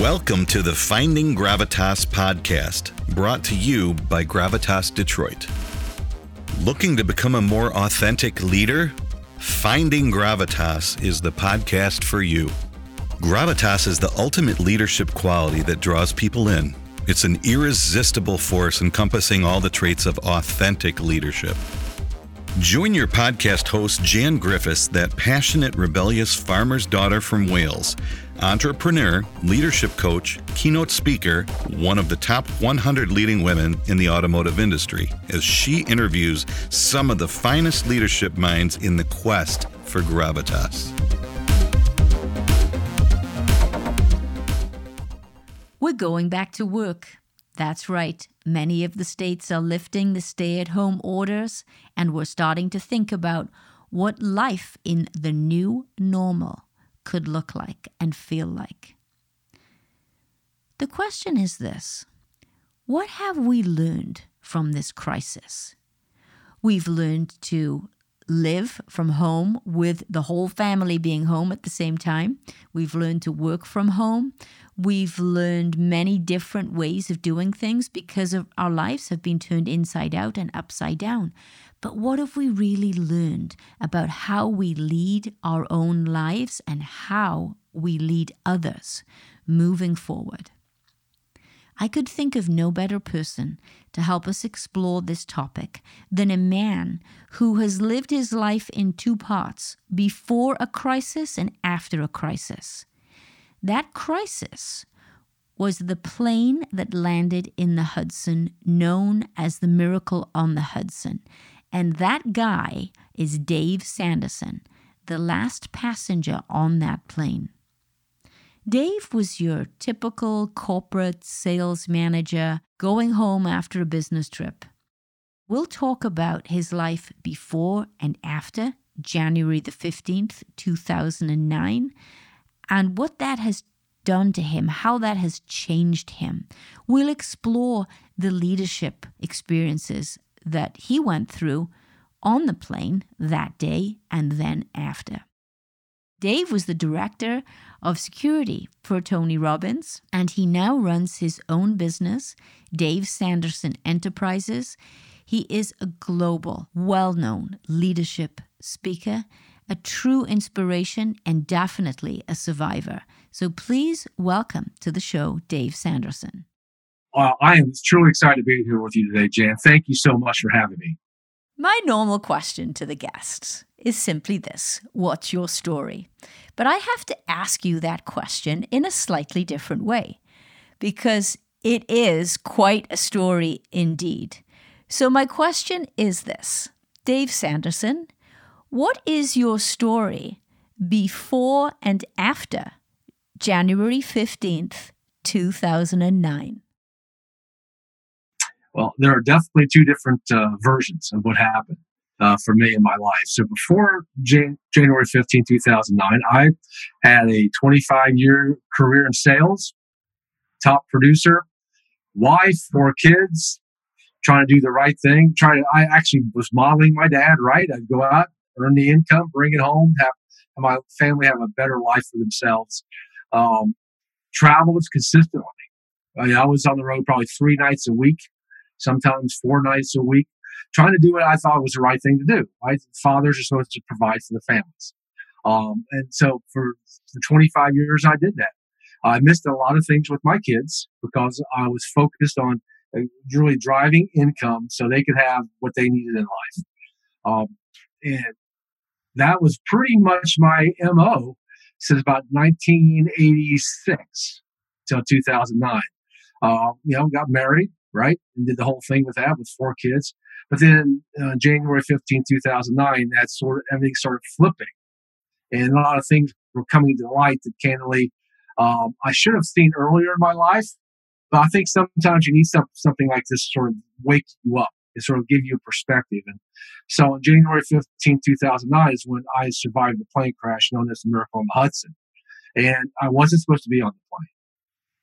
Welcome to the Finding Gravitas podcast, brought to you by Gravitas Detroit. Looking to become a more authentic leader? Finding Gravitas is the podcast for you. Gravitas is the ultimate leadership quality that draws people in. It's an irresistible force encompassing all the traits of authentic leadership. Join your podcast host, Jan Griffiths, that passionate, rebellious farmer's daughter from Wales, entrepreneur, leadership coach, keynote speaker, one of the top 100 leading women in the automotive industry, as she interviews some of the finest leadership minds in the quest for gravitas. We're going back to work. That's right. Many of the states are lifting the stay at home orders, and we're starting to think about what life in the new normal could look like and feel like. The question is this What have we learned from this crisis? We've learned to live from home with the whole family being home at the same time. We've learned to work from home. We've learned many different ways of doing things because of our lives have been turned inside out and upside down. But what have we really learned about how we lead our own lives and how we lead others moving forward? I could think of no better person to help us explore this topic than a man who has lived his life in two parts before a crisis and after a crisis. That crisis was the plane that landed in the Hudson, known as the Miracle on the Hudson. And that guy is Dave Sanderson, the last passenger on that plane. Dave was your typical corporate sales manager going home after a business trip. We'll talk about his life before and after January the 15th, 2009, and what that has done to him, how that has changed him. We'll explore the leadership experiences that he went through on the plane that day and then after. Dave was the director of security for Tony Robbins, and he now runs his own business, Dave Sanderson Enterprises. He is a global, well known leadership speaker, a true inspiration, and definitely a survivor. So please welcome to the show, Dave Sanderson. Well, I am truly excited to be here with you today, Jan. Thank you so much for having me. My normal question to the guests is simply this What's your story? But I have to ask you that question in a slightly different way because it is quite a story indeed. So, my question is this Dave Sanderson, what is your story before and after January 15th, 2009? Well, there are definitely two different uh, versions of what happened uh, for me in my life. So before Jan- January 15, 2009, I had a 25 year career in sales, top producer, wife, four kids, trying to do the right thing. Trying to, I actually was modeling my dad, right? I'd go out, earn the income, bring it home, have, have my family have a better life for themselves. Um, traveled consistently. I, I was on the road probably three nights a week, sometimes four nights a week trying to do what I thought was the right thing to do. Right? Fathers are supposed to provide for the families. Um, and so for, for 25 years, I did that. I missed a lot of things with my kids because I was focused on uh, really driving income so they could have what they needed in life. Um, and that was pretty much my MO since about 1986 till 2009. Uh, you know, got married, right? And did the whole thing with that with four kids. But then uh, January 15, 2009, that sort of everything started flipping. And a lot of things were coming to light that candidly um, I should have seen earlier in my life. But I think sometimes you need some, something like this to sort of wake you up and sort of give you a perspective. And so on January 15, 2009 is when I survived the plane crash known as the Miracle on the Hudson. And I wasn't supposed to be on the plane.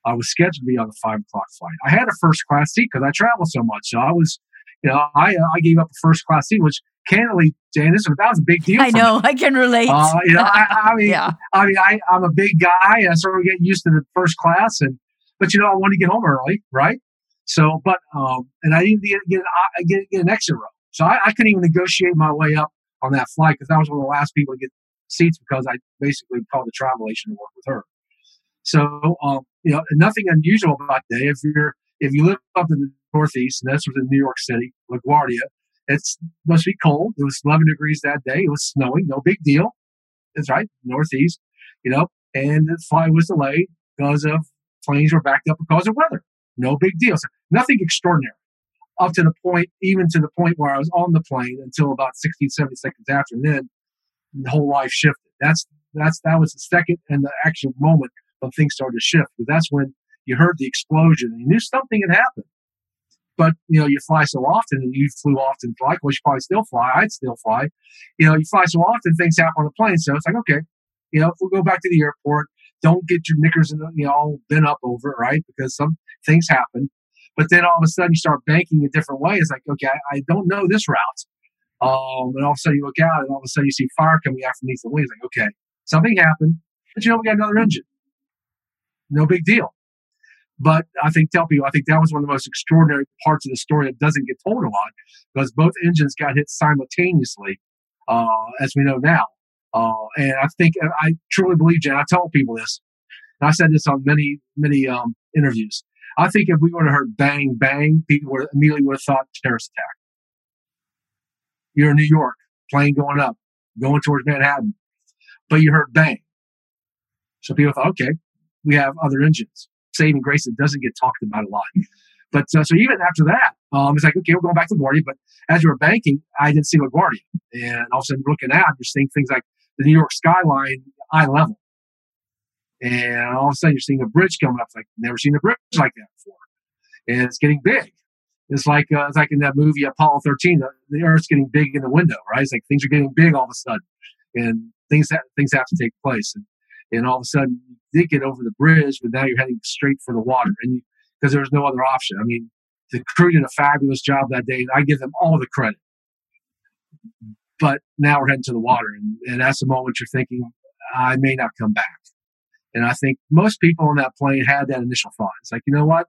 I was scheduled to be on the five o'clock flight. I had a first class seat because I travel so much. So I was you know, I uh, I gave up a first class seat, which candidly, Janice, that was a big deal. I know, me. I can relate. Uh, you know, I, I mean, yeah. I mean, I, I'm a big guy. I sort of get used to the first class, and but you know, I want to get home early, right? So, but um, and I didn't get get, get, get an exit row, so I, I couldn't even negotiate my way up on that flight because I was one of the last people to get seats because I basically called the travel agent to work with her. So, um, you know, nothing unusual about that. If you're if you live up in the Northeast, and that's within New York City, LaGuardia, it's must be cold. It was 11 degrees that day. It was snowing. No big deal. That's right, Northeast, you know. And the flight was delayed because of planes were backed up because of weather. No big deal. So nothing extraordinary. Up to the point, even to the point where I was on the plane until about 60, 70 seconds after. And then the whole life shifted. That's that's that was the second and the actual moment things started to shift. Because that's when you heard the explosion and you knew something had happened. But you know, you fly so often, and you flew often. Likewise, you probably still fly. I'd still fly. You know, you fly so often, things happen on the plane. So it's like, okay, you know, if we go back to the airport, don't get your knickers and you know all bent up over it, right? Because some things happen. But then all of a sudden you start banking a different way. It's like, okay, I, I don't know this route. Um, and all of a sudden you look out and all of a sudden you see fire coming out from underneath the wings. Like, okay, something happened, but you know, we got another engine. No big deal. But I think tell people, I think that was one of the most extraordinary parts of the story that doesn't get told a lot because both engines got hit simultaneously, uh, as we know now. Uh, and I think, I truly believe, Jen, I tell people this, I said this on many, many um, interviews. I think if we would have heard bang, bang, people would immediately would have thought terrorist attack. You're in New York, plane going up, going towards Manhattan, but you heard bang. So people thought, okay, we have other engines. Saving grace that doesn't get talked about a lot. But uh, so even after that, um, it's like, okay, we're going back to LaGuardia. But as you were banking, I didn't see LaGuardia. And all of a sudden, looking out, you're seeing things like the New York skyline eye level. And all of a sudden, you're seeing a bridge coming up. It's like, never seen a bridge like that before. And it's getting big. It's like uh, it's like in that movie Apollo 13. The, the, Earth's getting big in the window, right? It's like things are getting big all of a sudden, and things ha- things have to take place. And, and all of a sudden, you did get over the bridge, but now you're heading straight for the water, and because there was no other option. I mean, the crew did a fabulous job that day. I give them all the credit. But now we're heading to the water, and, and that's the moment you're thinking, I may not come back. And I think most people on that plane had that initial thought. It's like, you know what?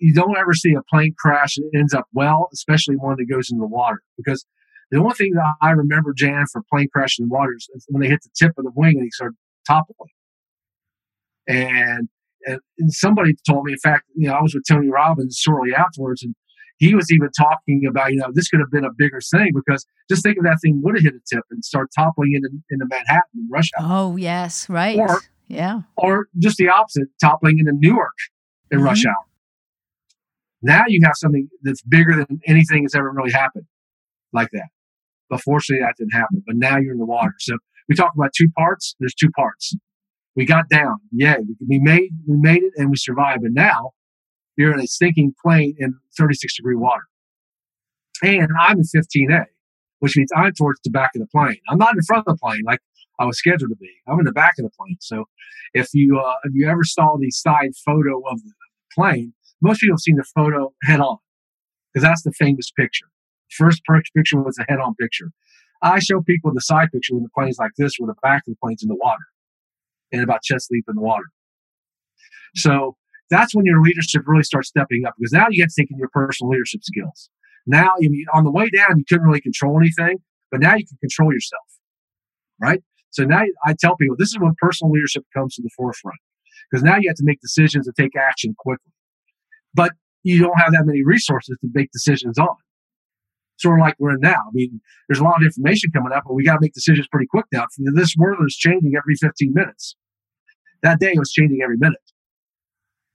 You don't ever see a plane crash that ends up well, especially one that goes into the water. Because the only thing that I remember, Jan, for plane crashing in water is when they hit the tip of the wing and they start toppling. And, and, and somebody told me, in fact, you know, I was with Tony Robbins shortly afterwards, and he was even talking about, you know, this could have been a bigger thing because just think if that thing would have hit a tip and start toppling into, into Manhattan and rush hour. Oh, yes, right. Or, yeah. Or just the opposite, toppling into Newark in mm-hmm. rush hour. Now you have something that's bigger than anything that's ever really happened like that. But fortunately, that didn't happen. But now you're in the water. So we talk about two parts. There's two parts. We got down. Yay. We made, we made it and we survived. And now you're in a sinking plane in 36 degree water. And I'm in 15A, which means I'm towards the back of the plane. I'm not in front of the plane like I was scheduled to be. I'm in the back of the plane. So if you uh, if you ever saw the side photo of the plane, most people have seen the photo head on because that's the famous picture. First picture was a head on picture. I show people the side picture when the plane's like this, where the back of the plane's in the water and about chest deep in the water. So that's when your leadership really starts stepping up because now you get to in your personal leadership skills. Now, you mean, on the way down, you couldn't really control anything, but now you can control yourself, right? So now I tell people this is when personal leadership comes to the forefront because now you have to make decisions and take action quickly. But you don't have that many resources to make decisions on. Sort of like we're in now. I mean, there's a lot of information coming up, but we got to make decisions pretty quick now. This world is changing every 15 minutes. That day it was changing every minute.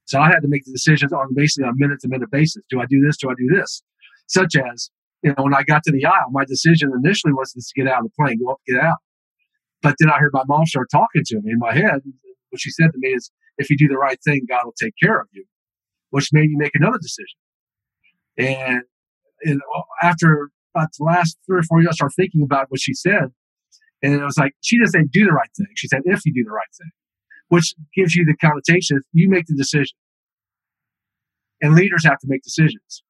So I had to make the decisions on basically a minute to minute basis. Do I do this? Do I do this? Such as, you know, when I got to the aisle, my decision initially was just to get out of the plane, go up, get out. But then I heard my mom start talking to me in my head. What she said to me is, if you do the right thing, God will take care of you, which made me make another decision. And, and after about the last three or four years, I started thinking about what she said. And it was like, she didn't say do the right thing. She said, if you do the right thing which gives you the connotation you make the decision. And leaders have to make decisions.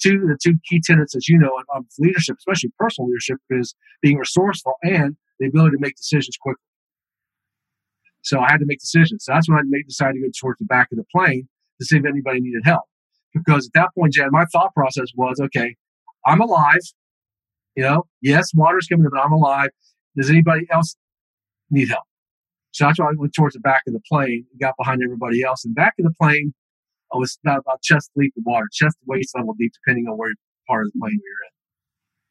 two the two key tenets, as you know, of leadership, especially personal leadership, is being resourceful and the ability to make decisions quickly. So I had to make decisions. So that's when I made, decided to go towards the back of the plane to see if anybody needed help. Because at that point, Jan, my thought process was, okay, I'm alive. You know, yes, water's coming in, but I'm alive. Does anybody else need help? So that's why I went towards the back of the plane and got behind everybody else. And back of the plane, I was about, about chest deep in water, chest to waist level deep, depending on where part of the plane you're in.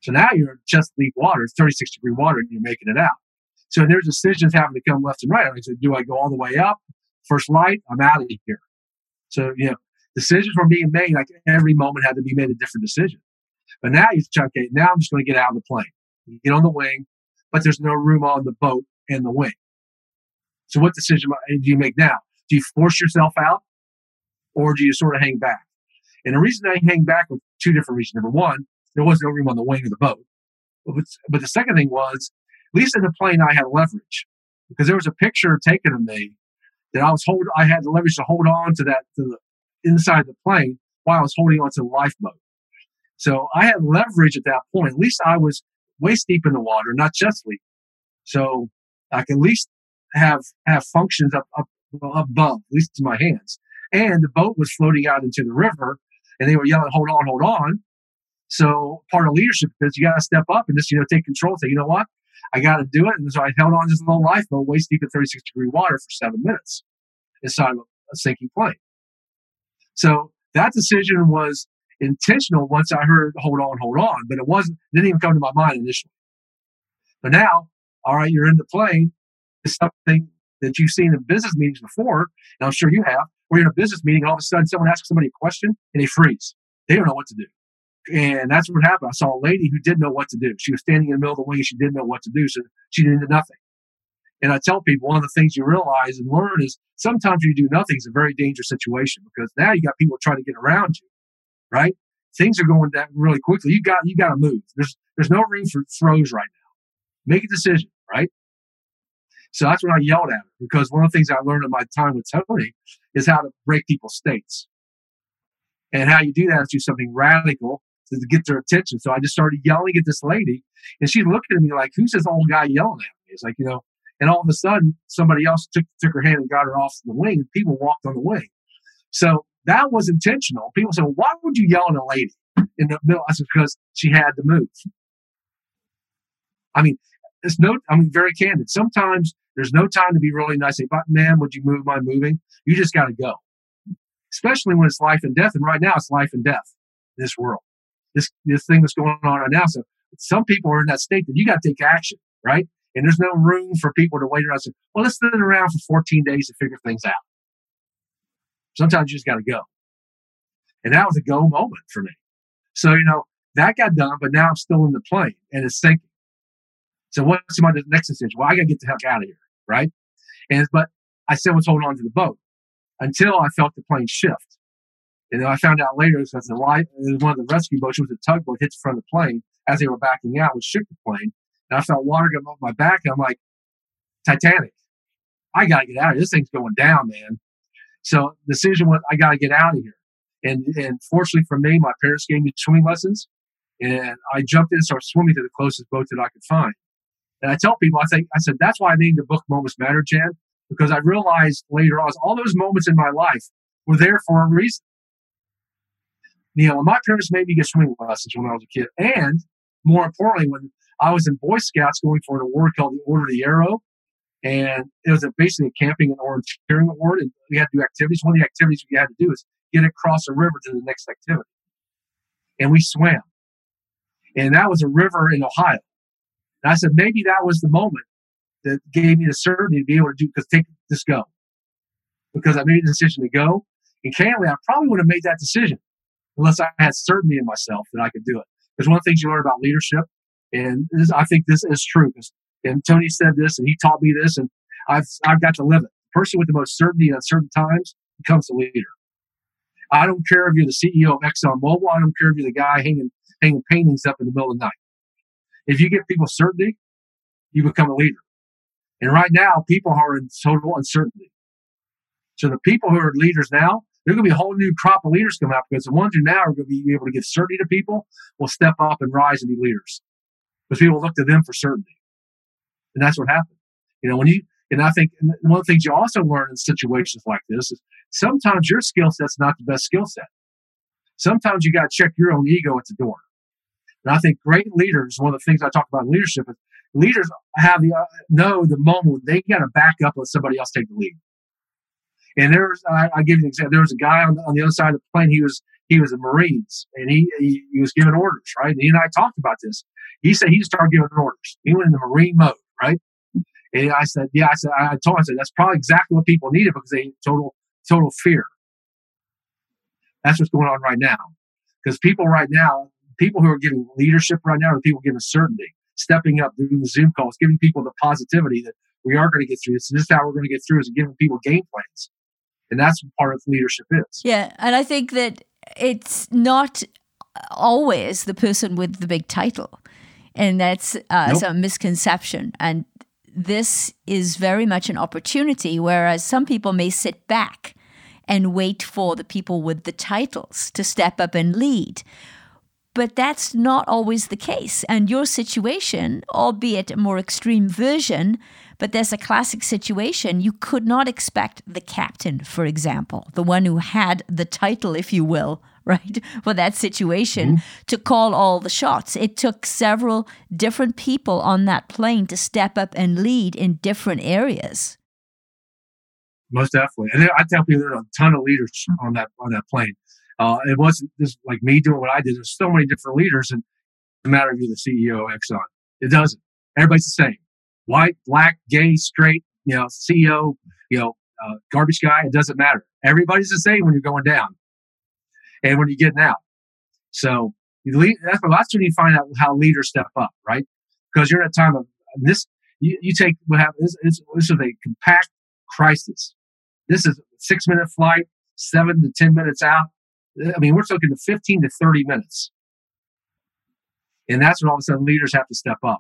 So now you're in chest deep water, 36 degree water, and you're making it out. So there's decisions having to come left and right. I said, do I go all the way up? First light, I'm out of here. So, you know, decisions were being made. Like every moment had to be made a different decision. But now you say, okay, now I'm just going to get out of the plane, you get on the wing, but there's no room on the boat and the wing. So what decision do you make now? Do you force yourself out or do you sort of hang back? And the reason I hang back was two different reasons. Number one, there was no room on the wing of the boat. But, but the second thing was, at least in the plane, I had leverage because there was a picture taken of me that I was hold. I had the leverage to hold on to that to the inside the plane while I was holding onto the lifeboat. So I had leverage at that point. At least I was waist deep in the water, not just. So I could at least have have functions up, up above, at least in my hands. And the boat was floating out into the river, and they were yelling, "Hold on, hold on!" So part of leadership is you got to step up and just you know take control. And say, you know what, I got to do it. And so I held on to this little lifeboat, waist deep in 36 degree water for seven minutes inside of a sinking plane. So that decision was intentional once I heard hold on, hold on, but it wasn't, didn't even come to my mind initially. But now, all right, you're in the plane. It's something that you've seen in business meetings before, and I'm sure you have, where you're in a business meeting and all of a sudden someone asks somebody a question and they freeze. They don't know what to do. And that's what happened. I saw a lady who didn't know what to do. She was standing in the middle of the wing. She didn't know what to do. So she did nothing. And I tell people one of the things you realize and learn is sometimes you do nothing is a very dangerous situation because now you got people trying to get around you, right? Things are going down really quickly. You got you got to move. There's there's no room for throws right now. Make a decision, right? So that's what I yelled at her because one of the things I learned in my time with Tony is how to break people's states. And how you do that is do something radical to get their attention. So I just started yelling at this lady, and she's looking at me like, "Who's this old guy yelling at me?" It's like you know. And all of a sudden, somebody else took took her hand and got her off the wing, and people walked on the wing. So that was intentional. People said, well, "Why would you yell at a lady in the middle?" I said, "Because she had to move." I mean, it's no. I mean, very candid. Sometimes there's no time to be really nice. Say, "But man, would you move my moving?" You just got to go. Especially when it's life and death, and right now it's life and death in this world this this thing that's going on right now. So some people are in that state that you got to take action, right? And there's no room for people to wait around say, well, let's sit around for 14 days to figure things out. Sometimes you just got to go. And that was a go moment for me. So, you know, that got done, but now I'm still in the plane and it's sinking. So what's my next decision? Well, I got to get the heck out of here, right? And but I still was holding on to the boat until I felt the plane shift. And then I found out later because the light, one of the rescue boats, was a tugboat, hit the front of the plane as they were backing out, which shook the plane. And I felt water come up my back, and I'm like, Titanic, I got to get out of here. This thing's going down, man. So the decision was, I got to get out of here. And, and fortunately for me, my parents gave me swimming lessons, and I jumped in and started swimming to the closest boat that I could find. And I tell people, I think, I said, that's why I named the book Moments Matter, Jan, because I realized later on, all those moments in my life were there for a reason you know, my parents made me get swimming lessons when I was a kid. And more importantly, when I was in Boy Scouts going for an award called the Order of the Arrow, and it was a, basically a camping and orienteering award, and we had to do activities. One of the activities we had to do is get across a river to the next activity. And we swam. And that was a river in Ohio. And I said, maybe that was the moment that gave me the certainty to be able to do, because take this go. Because I made the decision to go. And candidly, I probably would have made that decision unless I had certainty in myself that I could do it. Because one of the things you learn about leadership, and this, I think this is true. And Tony said this, and he taught me this, and I've I've got to live it. The person with the most certainty at certain times becomes the leader. I don't care if you're the CEO of ExxonMobil. I don't care if you're the guy hanging hanging paintings up in the middle of the night. If you give people certainty, you become a leader. And right now, people are in total uncertainty. So the people who are leaders now there's going to be a whole new crop of leaders coming out because the ones who now are going to be able to give certainty to people will step up and rise and be leaders because people look to them for certainty. And that's what happened. You know, when you, and I think one of the things you also learn in situations like this is sometimes your skill set's not the best skill set. Sometimes you got to check your own ego at the door. And I think great leaders, one of the things I talk about in leadership is leaders have the, uh, know the moment they got to back up and let somebody else take the lead. And there's, I, I give you an example. There was a guy on the, on the other side of the plane. He was, he was a Marines and he, he, he was giving orders, right? And he and I talked about this. He said he just started giving orders. He went into Marine mode, right? And I said, yeah, I said, I told him, I said, that's probably exactly what people needed because they total, total fear. That's what's going on right now. Because people right now, people who are giving leadership right now are people giving certainty, stepping up, doing the Zoom calls, giving people the positivity that we are going to get through this. This is how we're going to get through is giving people game plans. And that's what part of leadership is. Yeah. And I think that it's not always the person with the big title. And that's uh, nope. some misconception. And this is very much an opportunity, whereas some people may sit back and wait for the people with the titles to step up and lead. But that's not always the case. And your situation, albeit a more extreme version, but there's a classic situation. You could not expect the captain, for example, the one who had the title, if you will, right, for that situation mm-hmm. to call all the shots. It took several different people on that plane to step up and lead in different areas. Most definitely. And I tell people there's a ton of leaders on that on that plane. Uh, it wasn't just like me doing what I did. There's so many different leaders, and no matter if you're the CEO of Exxon, it doesn't. Everybody's the same white, black, gay, straight, you know, CEO, you know, uh, garbage guy. It doesn't matter. Everybody's the same when you're going down and when you're getting out. So lead, that's, that's when you find out how leaders step up, right? Because you're in a time of this. You, you take what happens. This, this is a compact crisis. This is six minute flight, seven to 10 minutes out. I mean, we're talking to 15 to 30 minutes. And that's when all of a sudden leaders have to step up.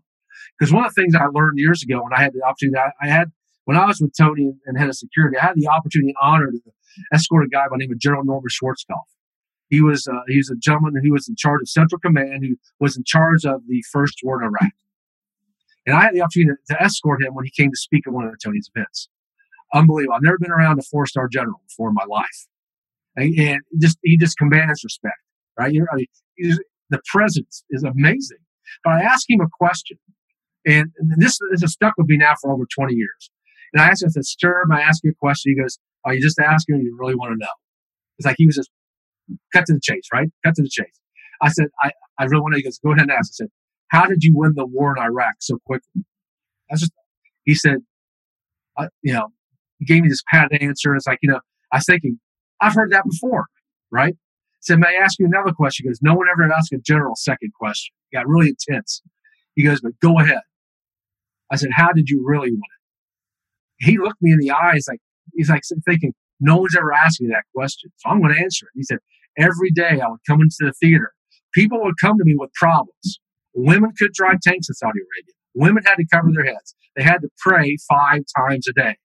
Because one of the things I learned years ago when I had the opportunity, I, I had when I was with Tony and head of security, I had the opportunity and honor to escort a guy by the name of General Norman Schwarzkopf. He was uh, he was a gentleman who was in charge of Central Command, who was in charge of the first war in Iraq. And I had the opportunity to, to escort him when he came to speak at one of Tony's events. Unbelievable! I've never been around a four star general before in my life, and, just he just commands respect. Right? I mean, the presence is amazing. But I asked him a question and this, this has stuck with me now for over 20 years. And I asked him, I said, Sir, I ask you a question? He goes, Are you just asking or you really want to know? It's like he was just cut to the chase, right? Cut to the chase. I said, I, I really want to. He goes, Go ahead and ask. I said, How did you win the war in Iraq so quickly? That's just, he said, uh, You know, he gave me this pat answer. It's like, you know, I was thinking, I've heard that before, right? Said, May I ask you another question? He goes, No one ever asked a general second question. He got really intense. He goes, But go ahead. I said, How did you really want it? He looked me in the eyes like, he's like thinking, No one's ever asked me that question. So I'm going to answer it. He said, Every day I would come into the theater. People would come to me with problems. Women could drive tanks in Saudi Arabia. Women had to cover their heads. They had to pray five times a day.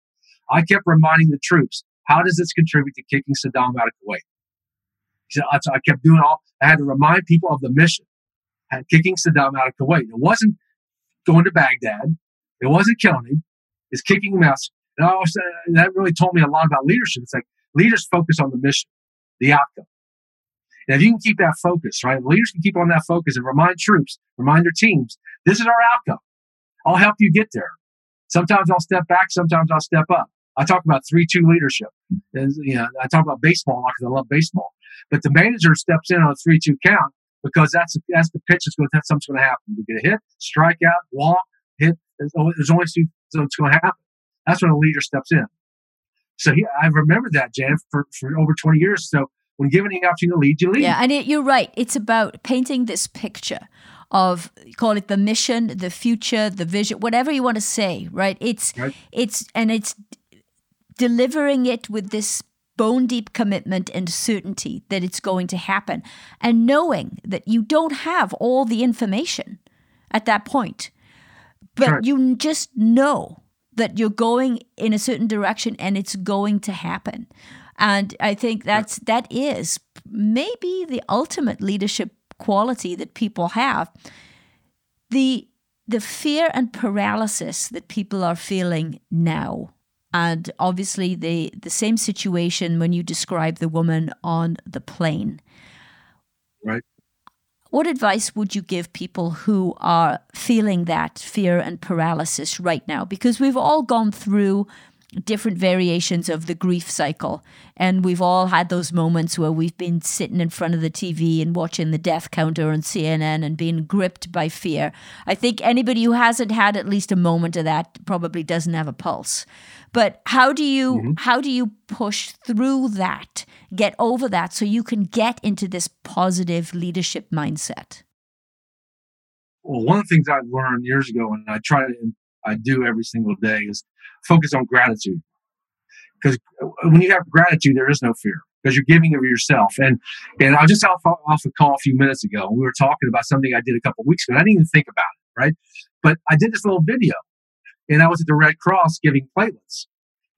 I kept reminding the troops, how does this contribute to kicking Saddam out of Kuwait? So I kept doing all, I had to remind people of the mission, kicking Saddam out of Kuwait. It wasn't going to Baghdad. It wasn't killing him. It's kicking him out. And uh, that really told me a lot about leadership. It's like leaders focus on the mission, the outcome. And if you can keep that focus, right? Leaders can keep on that focus and remind troops, remind their teams, this is our outcome. I'll help you get there. Sometimes I'll step back. Sometimes I'll step up. I talk about three-two leadership. And, you know, I talk about baseball because I love baseball. But the manager steps in on a three-two count because that's that's the pitch that's going. That's something's going to happen. You get a hit, strike out, walk, hit. There's only, there's only two. So it's going to happen. That's when a leader steps in. So he, I remember that, Jan, for, for over 20 years. So when given the opportunity to lead, you lead. Yeah, and it, you're right. It's about painting this picture of call it the mission, the future, the vision, whatever you want to say, right? It's right. it's and it's delivering it with this bone deep commitment and certainty that it's going to happen, and knowing that you don't have all the information at that point, but sure. you just know that you're going in a certain direction and it's going to happen. And I think that's that is maybe the ultimate leadership quality that people have. The the fear and paralysis that people are feeling now and obviously the the same situation when you describe the woman on the plane. Right. What advice would you give people who are feeling that fear and paralysis right now? Because we've all gone through different variations of the grief cycle. And we've all had those moments where we've been sitting in front of the TV and watching the death counter on CNN and being gripped by fear. I think anybody who hasn't had at least a moment of that probably doesn't have a pulse. But how do you mm-hmm. how do you push through that, get over that so you can get into this positive leadership mindset? Well, one of the things I've learned years ago, and I try to I do every single day, is focus on gratitude. Because uh, when you have gratitude, there is no fear because you're giving of yourself. And and I just off off a call a few minutes ago. We were talking about something I did a couple weeks ago. I didn't even think about it, right? But I did this little video, and I was at the Red Cross giving platelets.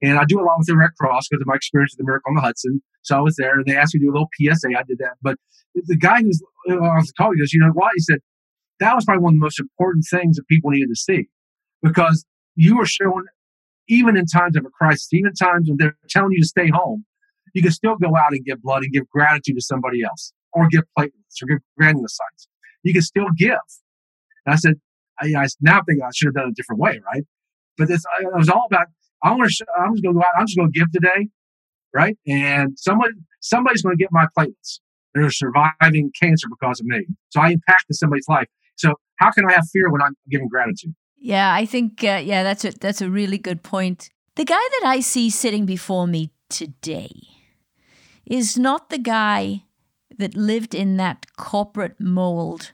And I do a lot with the Red Cross because of my experience with the Miracle on the Hudson. So I was there, and they asked me to do a little PSA. I did that. But the guy who's on the call, he goes, "You know what?" He said, "That was probably one of the most important things that people needed to see because you were showing even in times of a crisis, even times when they're telling you to stay home, you can still go out and give blood and give gratitude to somebody else, or give platelets, or give granulocytes. You can still give. And I said, I, I now think I should have done it a different way, right? But this, it was all about. I want to. I'm just going to go out. I'm just going to give today, right? And somebody, somebody's going to get my platelets. They're surviving cancer because of me. So I impacted somebody's life. So how can I have fear when I'm giving gratitude? Yeah, I think uh, yeah, that's a that's a really good point. The guy that I see sitting before me today is not the guy that lived in that corporate mold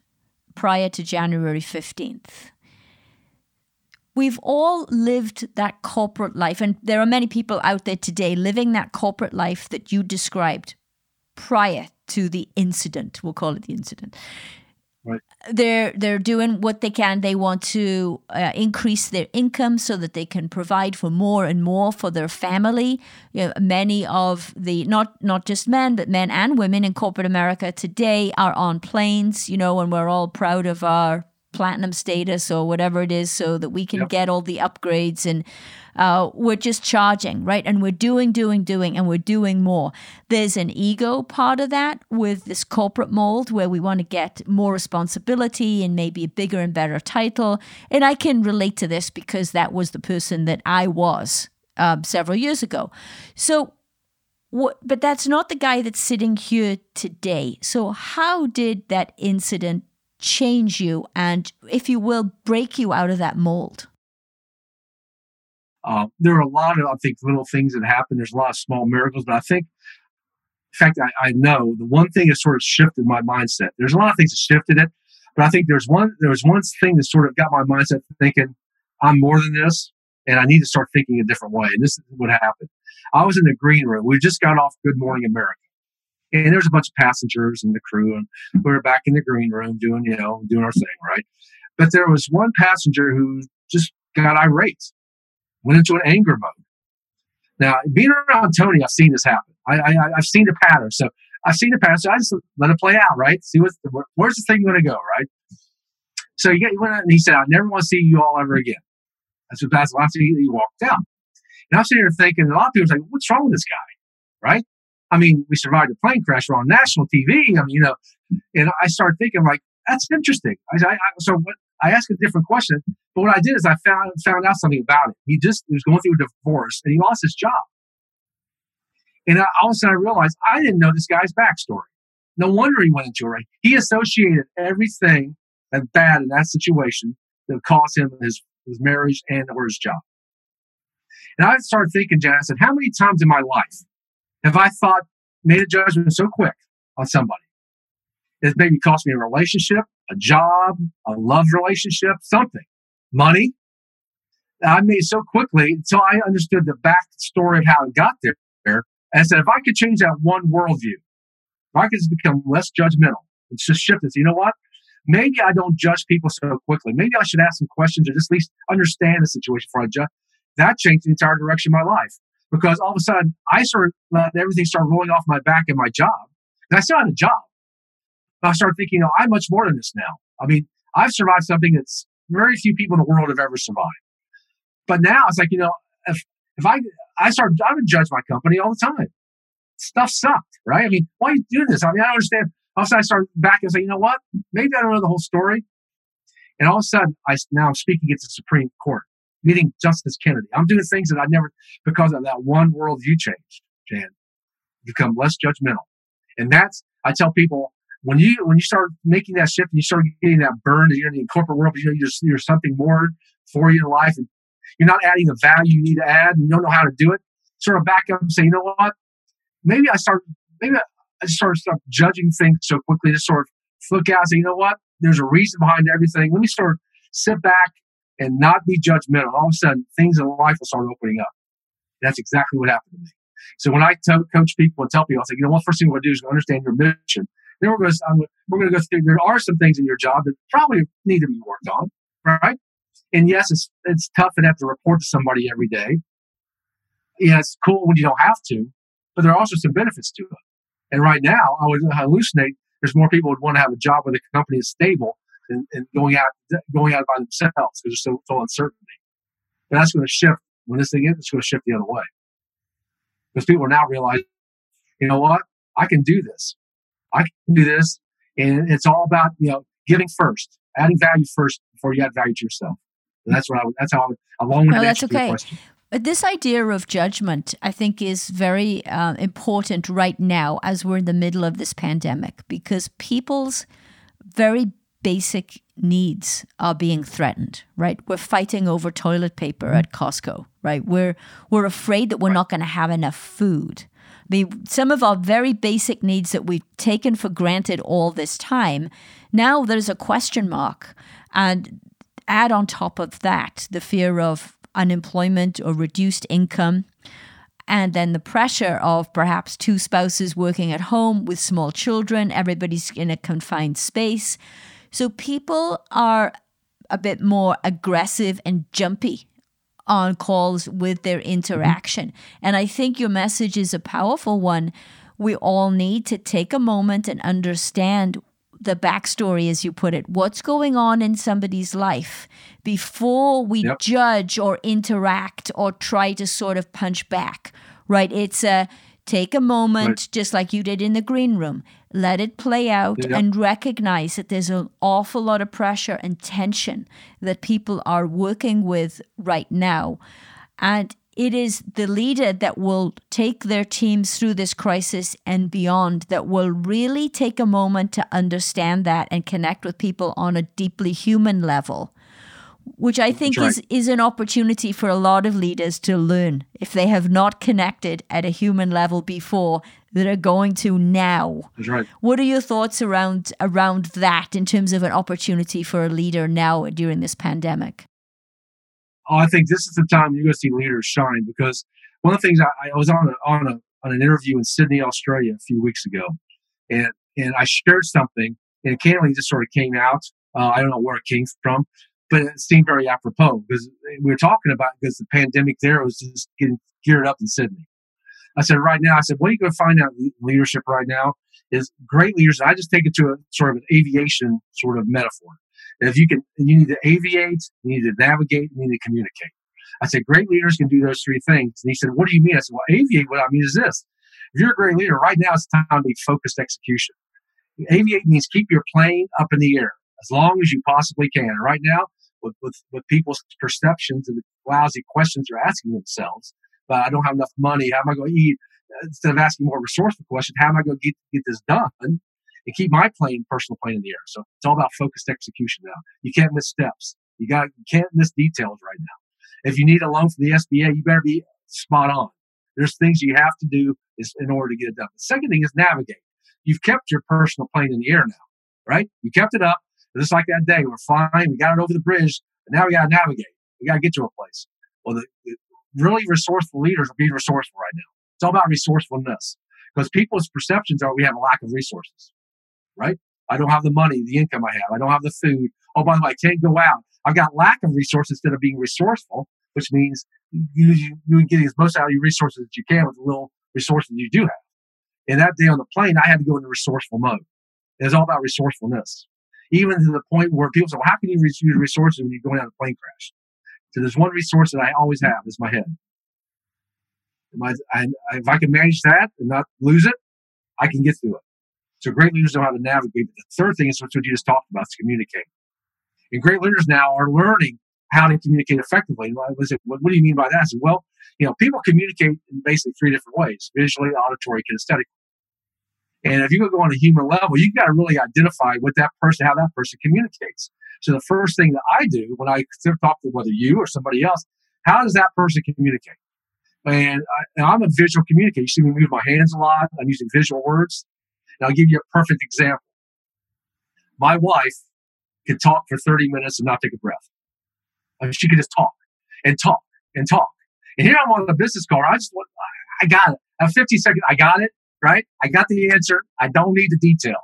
prior to January 15th. We've all lived that corporate life, and there are many people out there today living that corporate life that you described prior to the incident. We'll call it the incident. Right. They're they're doing what they can. They want to uh, increase their income so that they can provide for more and more for their family. You know, many of the not not just men but men and women in corporate America today are on planes. You know, and we're all proud of our platinum status or whatever it is, so that we can yep. get all the upgrades and uh, we're just charging, right? And we're doing, doing, doing, and we're doing more. There's an ego part of that with this corporate mold where we want to get more responsibility and maybe a bigger and better title. And I can relate to this because that was the person that I was um, several years ago. So, what, but that's not the guy that's sitting here today. So, how did that incident change you and, if you will, break you out of that mold? Uh, there are a lot of, I think, little things that happen. There's a lot of small miracles, but I think, in fact, I, I know the one thing that sort of shifted my mindset. There's a lot of things that shifted it, but I think there's one there was one thing that sort of got my mindset thinking, I'm more than this, and I need to start thinking a different way. And this is what happened. I was in the green room. We just got off Good Morning America. And there's a bunch of passengers and the crew, and we were back in the green room doing, you know, doing our thing, right? But there was one passenger who just got irate went into an anger mode. Now, being around Tony, I've seen this happen. I, I, have seen the pattern. So I've seen the pattern. So I just let it play out, right? See what's where's the thing going to go, right? So he, went out and he said, I never want to see you all ever again. That's what that's last thing he walked out. And I'm sitting here thinking, a lot of people are like, what's wrong with this guy? Right? I mean, we survived a plane crash. We're on national TV. I mean, you know, and I started thinking like, that's interesting. I, I, so what, I asked a different question, but what I did is I found found out something about it. He just he was going through a divorce and he lost his job. And I, all of a sudden I realized I didn't know this guy's backstory. No wonder he went into it. He associated everything that bad in that situation that cost him his, his marriage and or his job. And I started thinking, said, how many times in my life have I thought, made a judgment so quick on somebody? It maybe cost me a relationship, a job, a love relationship, something, money. I made so quickly until I understood the backstory of how it got there. And I said, if I could change that one worldview, if I could just become less judgmental, it's just shifted. So you know what? Maybe I don't judge people so quickly. Maybe I should ask some questions or just at least understand the situation before I judge. That changed the entire direction of my life. Because all of a sudden I started everything start rolling off my back in my job. And I still had a job. But I started thinking, you know, I'm much more than this now. I mean, I've survived something that's very few people in the world have ever survived. But now it's like, you know, if if I I start I would judge my company all the time. Stuff sucked, right? I mean, why are you doing this? I mean, I don't understand. All of a sudden I started back and say, you know what? Maybe I don't know the whole story. And all of a sudden, I now I'm speaking at the Supreme Court, meeting Justice Kennedy. I'm doing things that I never because of that one worldview change, Jan, become less judgmental. And that's I tell people when you when you start making that shift and you start getting that burn you're in the corporate world, you know you're, you're something more for you in life, and you're not adding the value you need to add, and you don't know how to do it. Sort of back up and say, you know what? Maybe I start. Maybe I sort of stop judging things so quickly. Just sort of look out and say, you know what? There's a reason behind everything. Let me sort of sit back and not be judgmental. All of a sudden, things in life will start opening up. That's exactly what happened to me. So when I coach people and tell people, I say, you know what? First thing we're going to do is understand your mission. Then we're going to we're going to go through. There are some things in your job that probably need to be worked on, right? And yes, it's it's tough and have to report to somebody every day. Yeah, it's cool when you don't have to, but there are also some benefits to it. And right now, I would hallucinate. There's more people would want to have a job where the company is stable and, and going out going out by themselves because there's so, so uncertainty. But that's going to shift when this thing is. It's going to shift the other way because people are now realizing, you know what, I can do this. I can do this, and it's all about you know giving first, adding value first before you add value to yourself. And that's what I. That's how I long no, that's okay. But this idea of judgment, I think, is very uh, important right now as we're in the middle of this pandemic because people's very basic needs are being threatened, right? We're fighting over toilet paper at Costco, right? We're we're afraid that we're not going to have enough food. I mean, some of our very basic needs that we've taken for granted all this time, now there's a question mark. And add on top of that the fear of unemployment or reduced income. And then the pressure of perhaps two spouses working at home with small children, everybody's in a confined space. So people are a bit more aggressive and jumpy on calls with their interaction. Mm-hmm. And I think your message is a powerful one. We all need to take a moment and understand the backstory, as you put it, what's going on in somebody's life before we yep. judge or interact or try to sort of punch back, right? It's a take a moment, right. just like you did in the green room, let it play out yep. and recognize that there's an awful lot of pressure and tension that people are working with right now. And it is the leader that will take their teams through this crisis and beyond that will really take a moment to understand that and connect with people on a deeply human level which i think right. is is an opportunity for a lot of leaders to learn if they have not connected at a human level before that are going to now That's right. what are your thoughts around around that in terms of an opportunity for a leader now during this pandemic oh, I think this is the time you're going to see leaders shine because one of the things I, I was on a, on a on an interview in Sydney, Australia, a few weeks ago, and and I shared something, and candidly, just sort of came out. Uh, I don't know where it came from, but it seemed very apropos because we were talking about because the pandemic there was just getting geared up in Sydney. I said, right now, I said, what are you going to find out leadership right now is great leaders. I just take it to a sort of an aviation sort of metaphor. If you can, you need to aviate, you need to navigate, you need to communicate. I said, great leaders can do those three things. And he said, what do you mean? I said, well, aviate, what I mean is this. If you're a great leader, right now it's time to be focused execution. Aviate means keep your plane up in the air as long as you possibly can. And right now, with, with, with people's perceptions and the lousy questions they're asking themselves, but I don't have enough money. How am I going to eat? Instead of asking more resourceful questions, how am I going to get, get this done? and keep my plane, personal plane in the air. So it's all about focused execution now. You can't miss steps. You got you can't miss details right now. If you need a loan from the SBA, you better be spot on. There's things you have to do is in order to get it done. The second thing is navigate. You've kept your personal plane in the air now, right? You kept it up. Just like that day, we're fine. We got it over the bridge, but now we got to navigate. We got to get to a place. Well, the really resourceful leaders are being resourceful right now. It's all about resourcefulness because people's perceptions are we have a lack of resources right? I don't have the money, the income I have. I don't have the food. Oh, by the way, I can't go out. I've got lack of resources instead of being resourceful. which means you, you, you get as most out of your resources that you can with the little resources you do have. And that day on the plane, I had to go into resourceful mode. It's all about resourcefulness. Even to the point where people say, well, how can you use resources when you're going on a plane crash? So there's one resource that I always have is my head. I, I, if I can manage that and not lose it, I can get through it. So great leaders know how to navigate. But the third thing is what you just talked about, is communicate. And great leaders now are learning how to communicate effectively. And I what, what do you mean by that? Said, well, you know, people communicate in basically three different ways: visually, auditory, kinesthetic. And if you go on a human level, you got to really identify with that person, how that person communicates. So the first thing that I do when I talk to whether you or somebody else, how does that person communicate? And, I, am a visual communicator. You see me move my hands a lot. I'm using visual words. And I'll give you a perfect example. My wife could talk for 30 minutes and not take a breath. I mean, she could just talk and talk and talk. And here I'm on the business call. I just, I got it. At 50 seconds, I got it, right? I got the answer. I don't need the detail.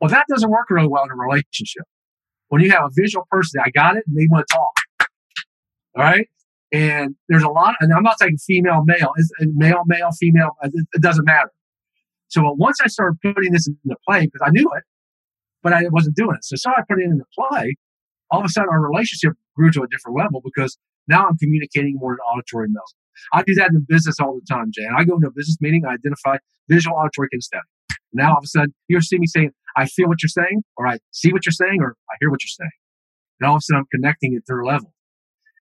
Well, that doesn't work really well in a relationship. When you have a visual person, I got it, and they want to talk. All right. And there's a lot, and I'm not saying female, male, it's uh, male, male, female, uh, it, it doesn't matter. So uh, once I started putting this into play, because I knew it, but I wasn't doing it. So, so I put it into play. All of a sudden, our relationship grew to a different level because now I'm communicating more in auditory and I do that in business all the time, Jay. And I go into a business meeting, I identify visual, auditory, kinesthetic. Now all of a sudden, you see me saying, I feel what you're saying, or I see what you're saying, or I hear what you're saying. And all of a sudden, I'm connecting at their level.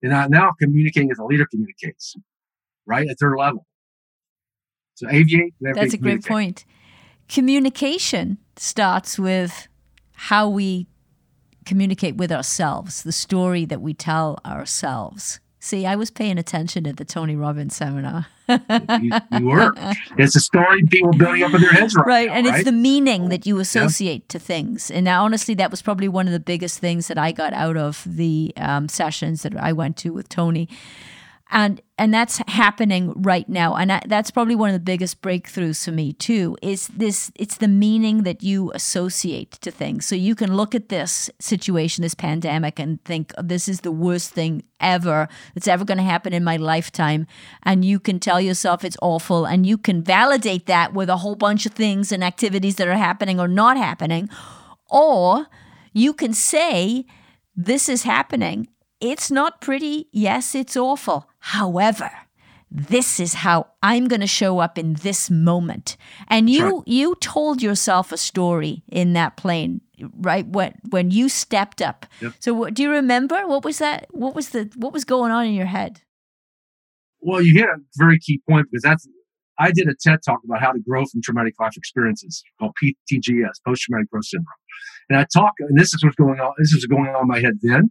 And I, now I'm communicating as a leader communicates, right? At their level. So aviate. That's a great point. Communication starts with how we communicate with ourselves, the story that we tell ourselves. See, I was paying attention at the Tony Robbins seminar. you, you, were. It's a story people building up in their heads right, right now, and right? it's the meaning that you associate to things. And now, honestly, that was probably one of the biggest things that I got out of the um, sessions that I went to with Tony and and that's happening right now. And that's probably one of the biggest breakthroughs for me too is this it's the meaning that you associate to things. So you can look at this situation this pandemic and think oh, this is the worst thing ever that's ever going to happen in my lifetime. And you can tell yourself it's awful and you can validate that with a whole bunch of things and activities that are happening or not happening. Or you can say this is happening it's not pretty. Yes, it's awful. However, this is how I'm going to show up in this moment. And you sure. you told yourself a story in that plane, right? When when you stepped up. Yep. So what, do you remember what was that? What was the what was going on in your head? Well, you hit a very key point because that's I did a TED talk about how to grow from traumatic life experiences called PTGS, post traumatic growth syndrome. And I talk, and this is what's going on. This is going on in my head then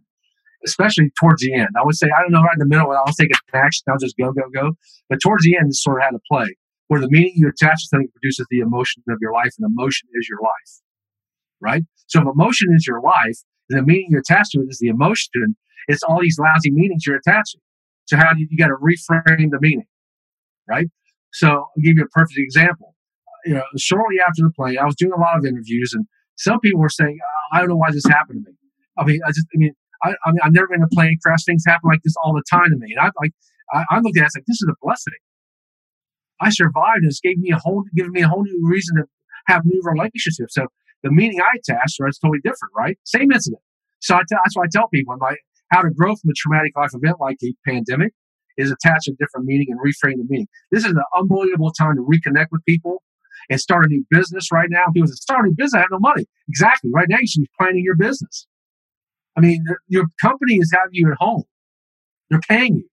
especially towards the end. I would say, I don't know, right in the middle, I'll take an action, I'll just go, go, go. But towards the end, this sort of had to play, where the meaning you attach to something produces the emotion of your life, and emotion is your life. Right? So if emotion is your life, and the meaning you attach to it is the emotion, it's all these lousy meanings you're attaching. So how do you, you got to reframe the meaning? Right? So I'll give you a perfect example. You know, shortly after the play, I was doing a lot of interviews, and some people were saying, "I don't know why this happened to me." I mean, I just, I mean, I, I mean, I've never been in a plane crash. Things happen like this all the time to me. And I like, I, I looked at it like, this is a blessing. I survived and gave me a whole, given me a whole new reason to have new relationships. So the meaning I attach it is totally different, right? Same incident. So I t- that's why I tell people, like, how to grow from a traumatic life event like a pandemic is attach a different meaning and reframe the meaning. This is an unbelievable time to reconnect with people and start a new business right now. People say, start a new business, I have no money. Exactly. Right now, you should be planning your business. I mean, your company is having you at home. They're paying you.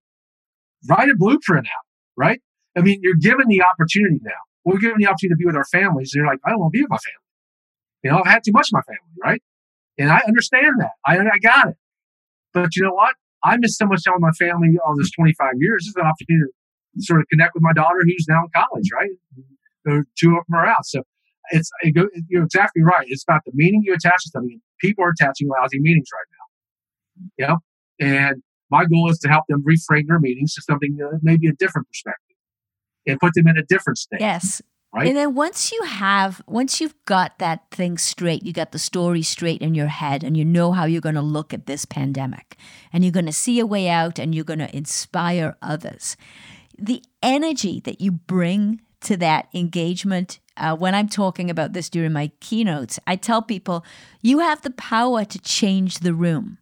Write a blueprint out, right? I mean, you're given the opportunity now. We're given the opportunity to be with our families. You're like, I don't want to be with my family. You know, I've had too much of my family, right? And I understand that. I, I got it. But you know what? I missed so much time with my family all this 25 years. This is an opportunity to sort of connect with my daughter who's now in college, right? Two of them are out. So it's it go, you're exactly right. It's about the meaning you attach to something. People are attaching lousy meanings right now. You know, and my goal is to help them reframe their meetings to something uh, maybe a different perspective and put them in a different state. Yes. right? And then once you have, once you've got that thing straight, you got the story straight in your head, and you know how you're going to look at this pandemic, and you're going to see a way out, and you're going to inspire others. The energy that you bring to that engagement. Uh, when I'm talking about this during my keynotes, I tell people you have the power to change the room.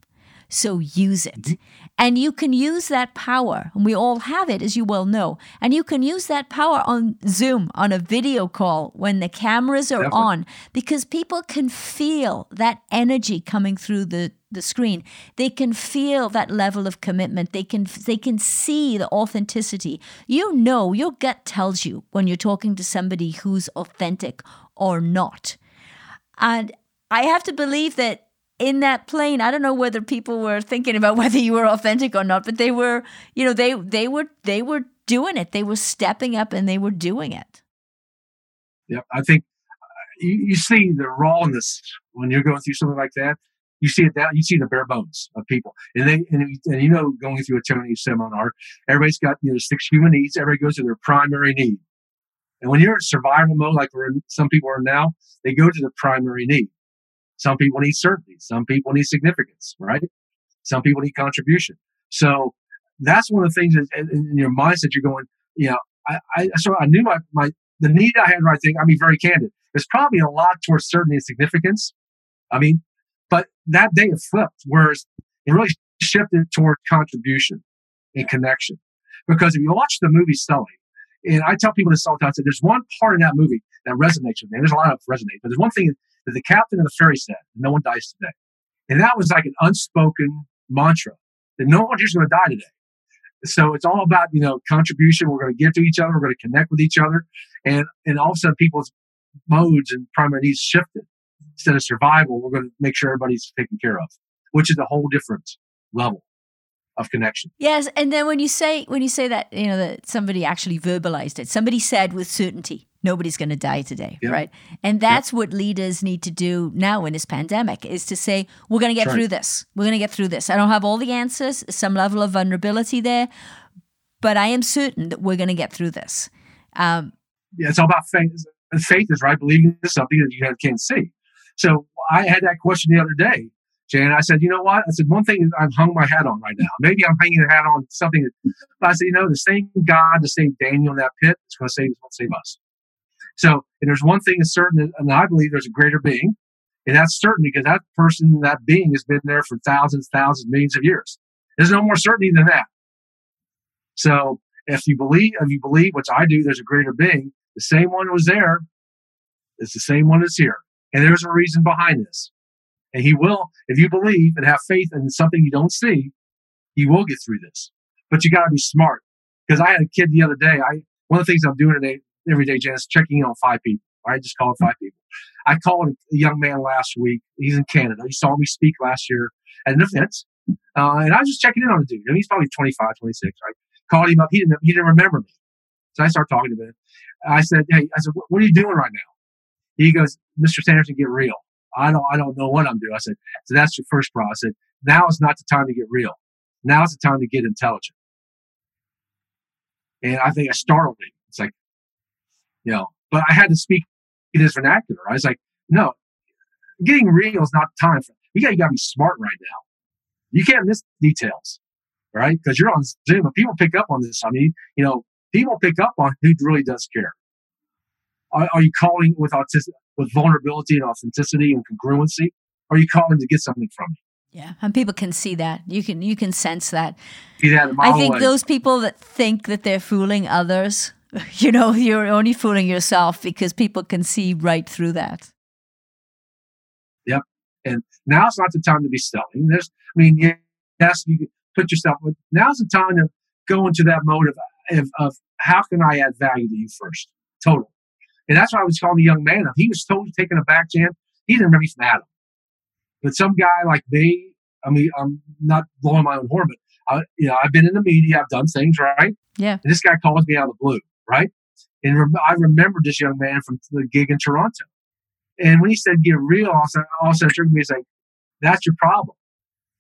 So use it. And you can use that power, and we all have it, as you well know. And you can use that power on Zoom, on a video call, when the cameras are Definitely. on, because people can feel that energy coming through the, the screen. They can feel that level of commitment. They can they can see the authenticity. You know, your gut tells you when you're talking to somebody who's authentic or not. And I have to believe that in that plane, I don't know whether people were thinking about whether you were authentic or not, but they were, you know, they they were they were doing it. They were stepping up and they were doing it. yeah I think uh, you, you see the rawness when you're going through something like that. You see it down. You see the bare bones of people, and they and, and you know going through a Tony seminar, everybody's got you know six human needs. Everybody goes to their primary need, and when you're in survival mode, like some people are now, they go to the primary need. Some people need certainty. Some people need significance, right? Some people need contribution. So that's one of the things in, your mindset you're going, you know, I, I so I knew my, my the need I had right thing, I mean, very candid. There's probably a lot towards certainty and significance. I mean, but that day it flipped, whereas it really shifted toward contribution and connection. Because if you watch the movie Sully, and I tell people this all the time, I said there's one part in that movie that resonates with me. There's a lot of resonate, but there's one thing that the captain of the ferry said, no one dies today. And that was like an unspoken mantra that no one here's going to die today. So it's all about, you know, contribution. We're going to give to each other. We're going to connect with each other. And, and all of a sudden people's modes and primary needs shifted. Instead of survival, we're going to make sure everybody's taken care of, which is a whole different level of connection. Yes, and then when you say when you say that, you know, that somebody actually verbalized it. Somebody said with certainty, nobody's going to die today, Yep. right? And that's what leaders need to do now in this pandemic is to say, we're going to get right. through this. We're going to get through this. I don't have all the answers, some level of vulnerability there, but I am certain that we're going to get through this. Um, yeah, it's all about faith. Faith is right, believing in something that you can't see. So I had that question the other day, Jan. I said, you know what? I said one thing I've hung my hat on right now. Maybe I'm hanging the hat on something. That, but I said, you know, the same God, the same Daniel in that pit is going to save us, won't save us. So, and there's one thing is certain, and I believe there's a greater being, and that's certain because that person, that being, has been there for thousands, thousands, millions of years. There's no more certainty than that. So, if you believe, if you believe, which I do, there's a greater being. The same one was there. It's the same one that's here, and there's a reason behind this. And he will, if you believe and have faith in something you don't see, he will get through this. But you got to be smart. Because I had a kid the other day. I one of the things I'm doing today, every day, Jan, checking in on five people. I just called five people. I called a young man last week. He's in Canada. He saw me speak last year at an event, uh, and I was just checking in on the dude. And he's probably 25, 26. Right? Called him up. He didn't. He didn't remember me. So I started talking to him. I said, "Hey, I said, what, what are you doing right now?" He goes, "Mr. Sanderson, get real." I don't. I don't know what I'm doing. I said, "So that's your first problem." I said, "Now is not the time to get real. Now is the time to get intelligent." And I think I startled him. You know, but I had to speak in his vernacular. I was like, no, getting real is not the time for you got you gotta be smart right now. You can't miss details, right? Because you're on Zoom and people pick up on this. I mean, you know, people pick up on who really does care. Are, are you calling with autism with vulnerability and authenticity and congruency? Or are you calling to get something from me? yeah, and people can see that. You can you can sense that. Be that I think away. those people that think that they're fooling others, you know, you're only fooling yourself because people can see right through that. Yep. And now's not the time to be selling. There's, I mean, yes, you put yourself, but now's the time to go into that mode of, of, of how can I add value to you first? Total. And that's why I was calling the young man up. He was totally taken aback, Jan. He didn't remember me from Adam. But some guy like me, I mean, I'm not blowing my own horn, but I, you know, I've been in the media, I've done things, right? Yeah. And this guy calls me out of the blue, right? And rem- I remembered this young man from the gig in Toronto. And when he said get real, all of a sudden, all of a sudden it triggered me. It's like, that's your problem.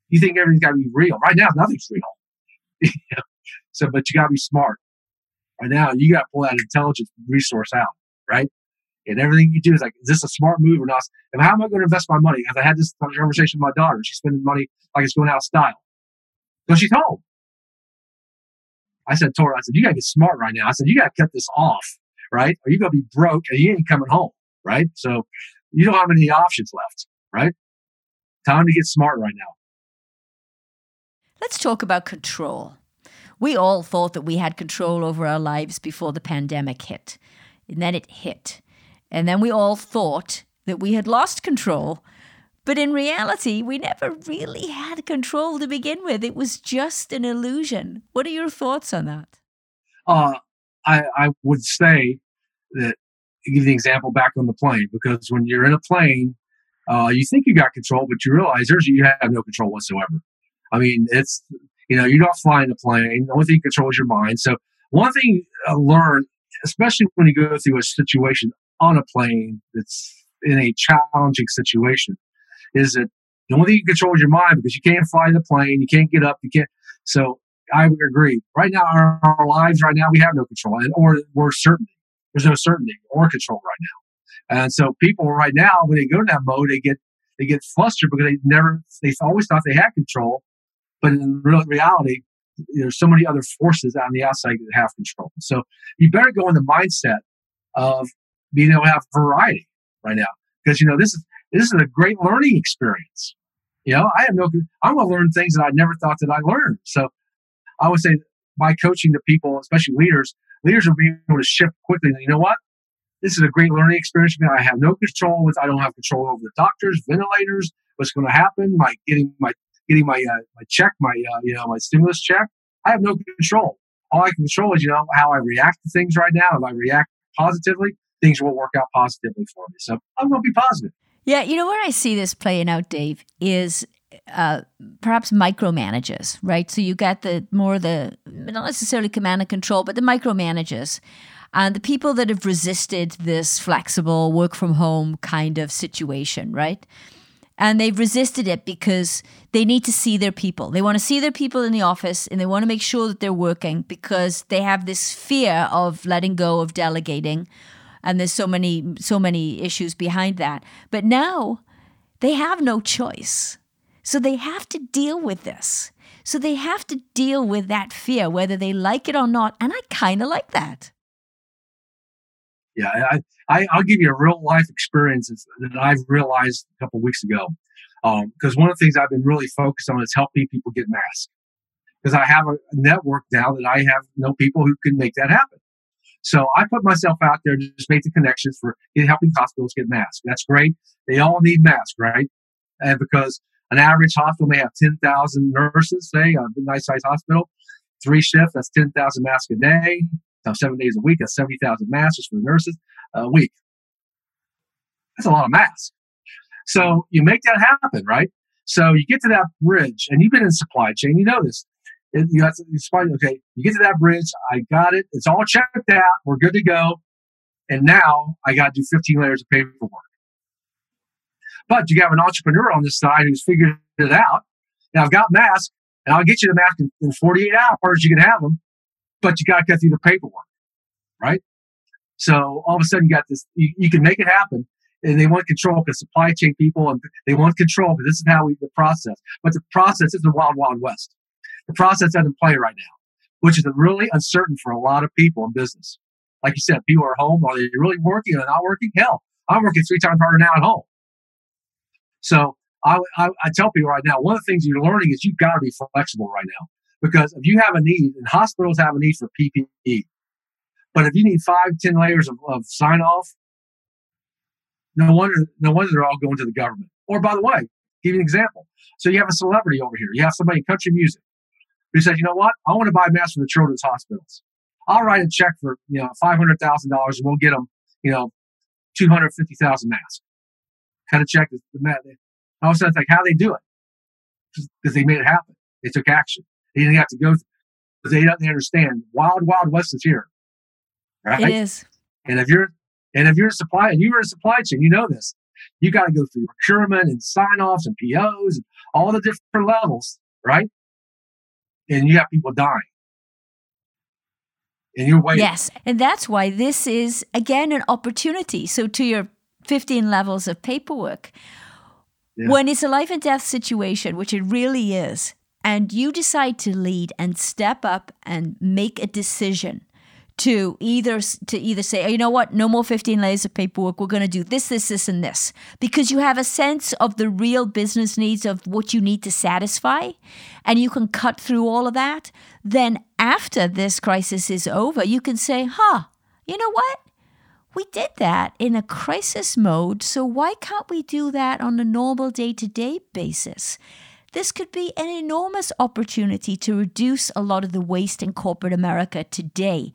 You think everything's got to be real. Right now, nothing's real. So, but you got to be smart. Right now, you got to pull that intelligence resource out, right? And everything you do is like, is this a smart move or not? And how am I going to invest my money? Because I had this conversation with my daughter. She's spending money like it's going out of style. So she's home. I said to her, I said, you got to get smart right now. I said, you got to cut this off, right? Or you're going to be broke and you ain't coming home, right? So you don't have any options left, right? Time to get smart right now. Let's talk about control. We all thought that we had control over our lives before the pandemic hit. And then it hit. And then we all thought that we had lost control. But in reality, we never really had control to begin with. It was just an illusion. What are your thoughts on that? Uh, I, I would say that, give the example back on the plane, because when you're in a plane, uh, you think you got control, but you realize there's you have no control whatsoever. I mean, it's you know you're not flying a plane. The only thing you control is your mind. So one thing I learned, especially when you go through a situation on a plane that's in a challenging situation, is that the only thing you control is your mind because you can't fly the plane, you can't get up, you can't. So I would agree. Right now, our, our lives right now, we have no control, and or we're certainty. There's no certainty or control right now. And so people right now, when they go to that mode, they get they get flustered because they never they always thought they had control, but in real reality, there's so many other forces on the outside that have control. So you better go in the mindset of being able to have variety right now, because you know this is this is a great learning experience. You know, I have no I'm going to learn things that I never thought that I learned. So I would say by coaching the people, especially leaders, leaders will be able to shift quickly. You know what? This is a great learning experience for me. I have no control with. I don't have control over the doctors, ventilators. What's going to happen? My getting my getting my uh, my check, my uh, you know my stimulus check. I have no control. All I can control is you know how I react to things right now. If I react positively, things will work out positively for me. So I'm going to be positive. Yeah, you know where I see this playing out, Dave, is uh, perhaps micromanagers, right? So you get the more the not necessarily command and control, but the micromanagers and the people that have resisted this flexible work from home kind of situation, right? And they've resisted it because they need to see their people. They want to see their people in the office and they want to make sure that they're working because they have this fear of letting go of delegating. And there's so many, so many issues behind that. But now they have no choice. So they have to deal with this. So they have to deal with that fear, whether they like it or not. And I kind of like that yeah, I, I will give you a real life experience that I've realized a couple weeks ago. Because um, one of the things I've been really focused on is helping people get masks. Because I have a network now that I have know people who can make that happen. So I put myself out there just make the connections for helping hospitals get masks. That's great. They all need masks, right? And because an average hospital may have 10,000 nurses, say, a nice sized hospital, three shifts, that's 10,000 masks a day So seven days a week. That's 70,000 masks for the nurses a week. That's a lot of masks. So you make that happen, right? So you get to that bridge, and you've been in supply chain, you know this. You have to, okay, you get to that bridge, I got it, it's all checked out, we're good to go. And now I got to do 15 layers of paperwork. But you have an entrepreneur on this side who's figured it out. Now I've got masks, and I'll get you the mask in, in 48 hours. You can have them but you got to cut through the paperwork, right? So all of a sudden you got this, you, you can make it happen. And they want control because supply chain people and they want control because this is how we the process. But the process is the wild, wild west. The process doesn't play right now, which is really uncertain for a lot of people in business. Like you said, people are home. Are they really working or not working? Hell, I'm working three times harder now at home. So I, I, I tell people right now, one of the things you're learning is you've got to be flexible right now. Because if you have a need, and hospitals have a need for PPE, but if you need five, ten layers of, of sign off, no wonder, no wonder they're all going to the government. Or by the way, give you an example. So you have a celebrity over here. You have somebody in country music who says, you know what? I want to buy masks for the children's hospitals. I'll write a check for you know five hundred thousand dollars, and we'll get them you know two hundred fifty thousand masks. Cut a check. The all of a sudden, it's like how they do it because they made it happen. They took action. They didn't have to go because they don't understand. Wild, wild west is here. Right? It is. And if you're and if you're a supply and you're a supply chain, you know this. You got to go through procurement and sign offs and POs and all the different levels, right? And you have people dying. And you're waiting. Yes. And that's why this is, again, an opportunity. So, to your 15 levels of paperwork, yeah. when it's a life and death situation, which it really is, and you decide to lead and step up and make a decision to either to either say, oh, you know what, no more 15 layers of paperwork. We're going to do this, this, this, and this because you have a sense of the real business needs of what you need to satisfy, and you can cut through all of that. Then after this crisis is over, you can say, huh, you know what? We did that in a crisis mode, so why can't we do that on a normal day to day basis? This could be an enormous opportunity to reduce a lot of the waste in corporate America today.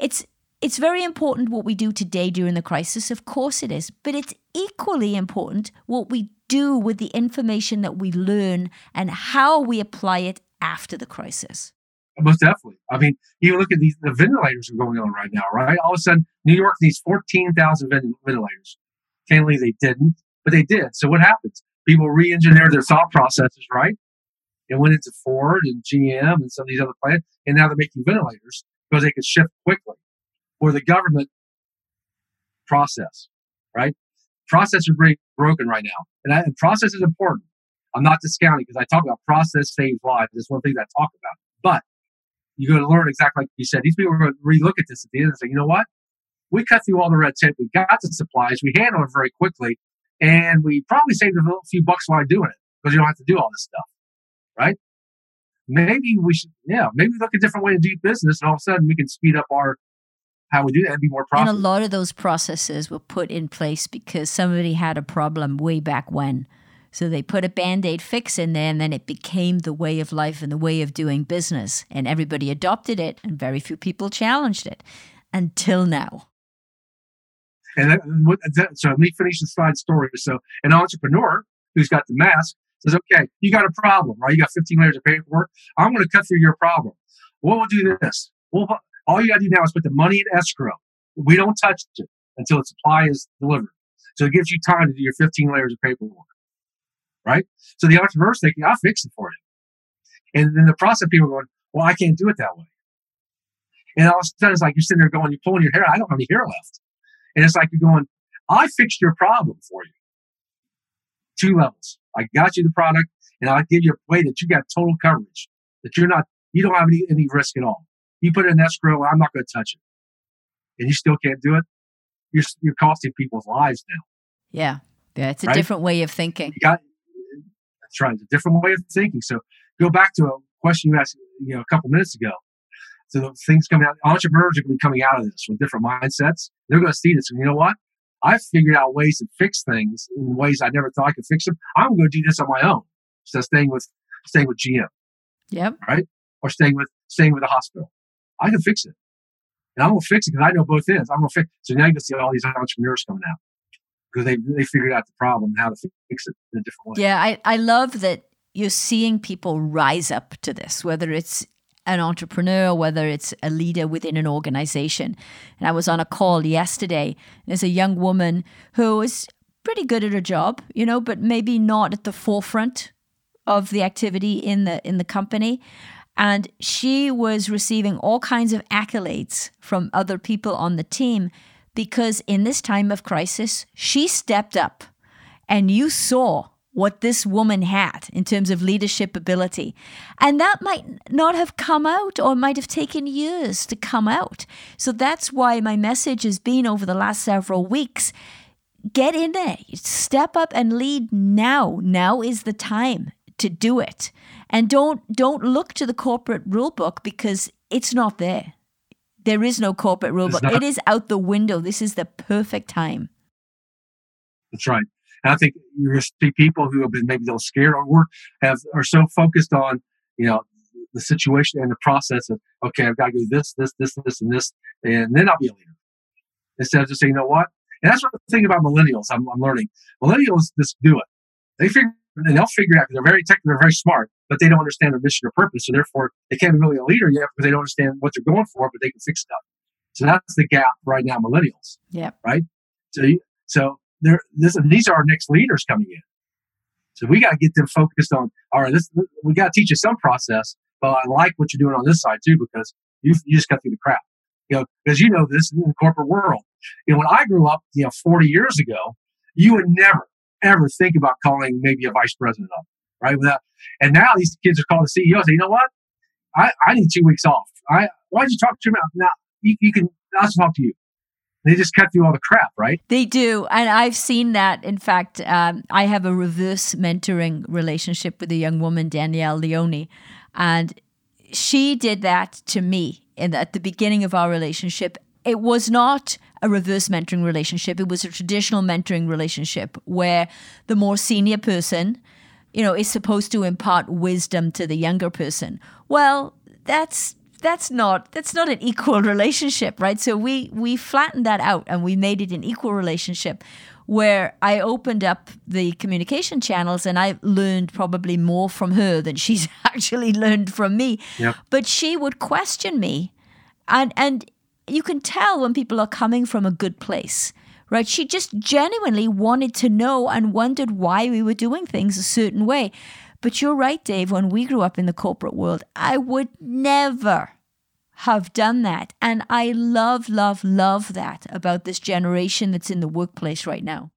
It's it's very important what we do today during the crisis, of course it is, but it's equally important what we do with the information that we learn and how we apply it after the crisis. Most definitely. I mean, you look at these the ventilators are going on right now, right? All of a sudden, New York needs 14,000 ventilators. Can't they didn't, but they did. So what happens? people re-engineered their thought processes, right? And went into Ford and GM and some of these other plants, and now they're making ventilators because they can shift quickly. Or the government process, right? Process are broken right now, and, I, and process is important. I'm not discounting because I talk about process saves lives. That's one thing that I talk about. But you're going to learn exactly like you said. These people are going to relook at this at the end and say, you know what? We cut through all the red tape. We got the supplies. We handled it very quickly and we probably saved a few bucks while doing it because you don't have to do all this stuff, right? Maybe we should, yeah, maybe look a different way to do business, and all of a sudden we can speed up our how we do that and be more profitable. And a lot of those processes were put in place because somebody had a problem way back when. So they put a band aid fix in there, and then it became the way of life and the way of doing business. And everybody adopted it, and very few people challenged it until now. And that, so let me finish the side story. So an entrepreneur who's got the mask says, okay, you got a problem, right? You got 15 layers of paperwork. I'm going to cut through your problem. Well, we'll do this. Well, all you got to do now is put the money in escrow. We don't touch it until the supply is delivered. So it gives you time to do your 15 layers of paperwork, right? So the entrepreneur's thinking, I'll fix it for you. And then the process, people are going, well, I can't do it that way. And all of a sudden, it's like you're sitting there going, you're pulling your hair. I don't have any hair left. And it's like you're going, I fixed your problem for you. Two levels. I got you the product and I'll give you a way that you got total coverage, that you're not, you don't have any, any risk at all. You put it in escrow, I'm not going to touch it. And you still can't do it. You're, you're costing people's lives now. Yeah. Yeah. It's a right? different way of thinking. You got, that's right. It's a different way of thinking. So go back to a question you asked, you know, a couple minutes ago. So the things coming out, entrepreneurs are going to be coming out of this with different mindsets. They're going to see this. And you know what? I've figured out ways to fix things in ways I never thought I could fix them. I'm going to do this on my own. So staying with staying with GM. Yep. Right? Or staying with staying with the hospital. I can fix it. And I'm gonna fix it because I know both ends. I'm gonna fix it. so now you can see all these entrepreneurs coming out. Because they they figured out the problem and how to fix it in a different way. Yeah, I, I love that you're seeing people rise up to this, whether it's an entrepreneur, whether it's a leader within an organization. And I was on a call yesterday. There's a young woman who is pretty good at her job, you know, but maybe not at the forefront of the activity in the in the company. And she was receiving all kinds of accolades from other people on the team because in this time of crisis, she stepped up and you saw what this woman had in terms of leadership ability. And that might not have come out or might have taken years to come out. So that's why my message has been over the last several weeks get in there, step up and lead now. Now is the time to do it. And don't don't look to the corporate rule book because it's not there. There is no corporate rule book. It is out the window. This is the perfect time. That's right. And I think you're see people who have been maybe a little scared or work have are so focused on, you know, the situation and the process of, okay, I've got to do this, this, this, this, and this, and then I'll be a leader. Instead of just saying, you know what? And that's what the thing about millennials I'm, I'm learning. Millennials just do it. They figure and they'll figure it out because they're very technical, they're very smart, but they don't understand their mission or purpose. So therefore, they can't be really a leader yet because they don't understand what they're going for, but they can fix stuff. So that's the gap right now, millennials. Yeah. Right. So, so they're, this, these are our next leaders coming in. So we got to get them focused on, all right, this, we got to teach you some process, but I like what you're doing on this side too, because you, you just cut through the crap. You know, because you know this in the corporate world. You know, when I grew up, you know, 40 years ago, you would never, ever think about calling maybe a vice president up, right? Without, and now these kids are calling the CEO. and Say, you know what? I, I need two weeks off. I why did you talk to him? Now you, you can. I'll talk to you. They just cut through all the crap, right? They do. And I've seen that. In fact, um, I have a reverse mentoring relationship with a young woman, Danielle Leone. And she did that to me in, at the beginning of our relationship. It was not a reverse mentoring relationship, it was a traditional mentoring relationship where the more senior person, you know, is supposed to impart wisdom to the younger person. Well, that's that's not that's not an equal relationship, right? So we we flattened that out and we made it an equal relationship where I opened up the communication channels and I learned probably more from her than she's actually learned from me. Yep. But she would question me. And and you can tell when people are coming from a good place. Right? She just genuinely wanted to know and wondered why we were doing things a certain way. But you're right, Dave. When we grew up in the corporate world, I would never have done that. And I love, love, love that about this generation that's in the workplace right now.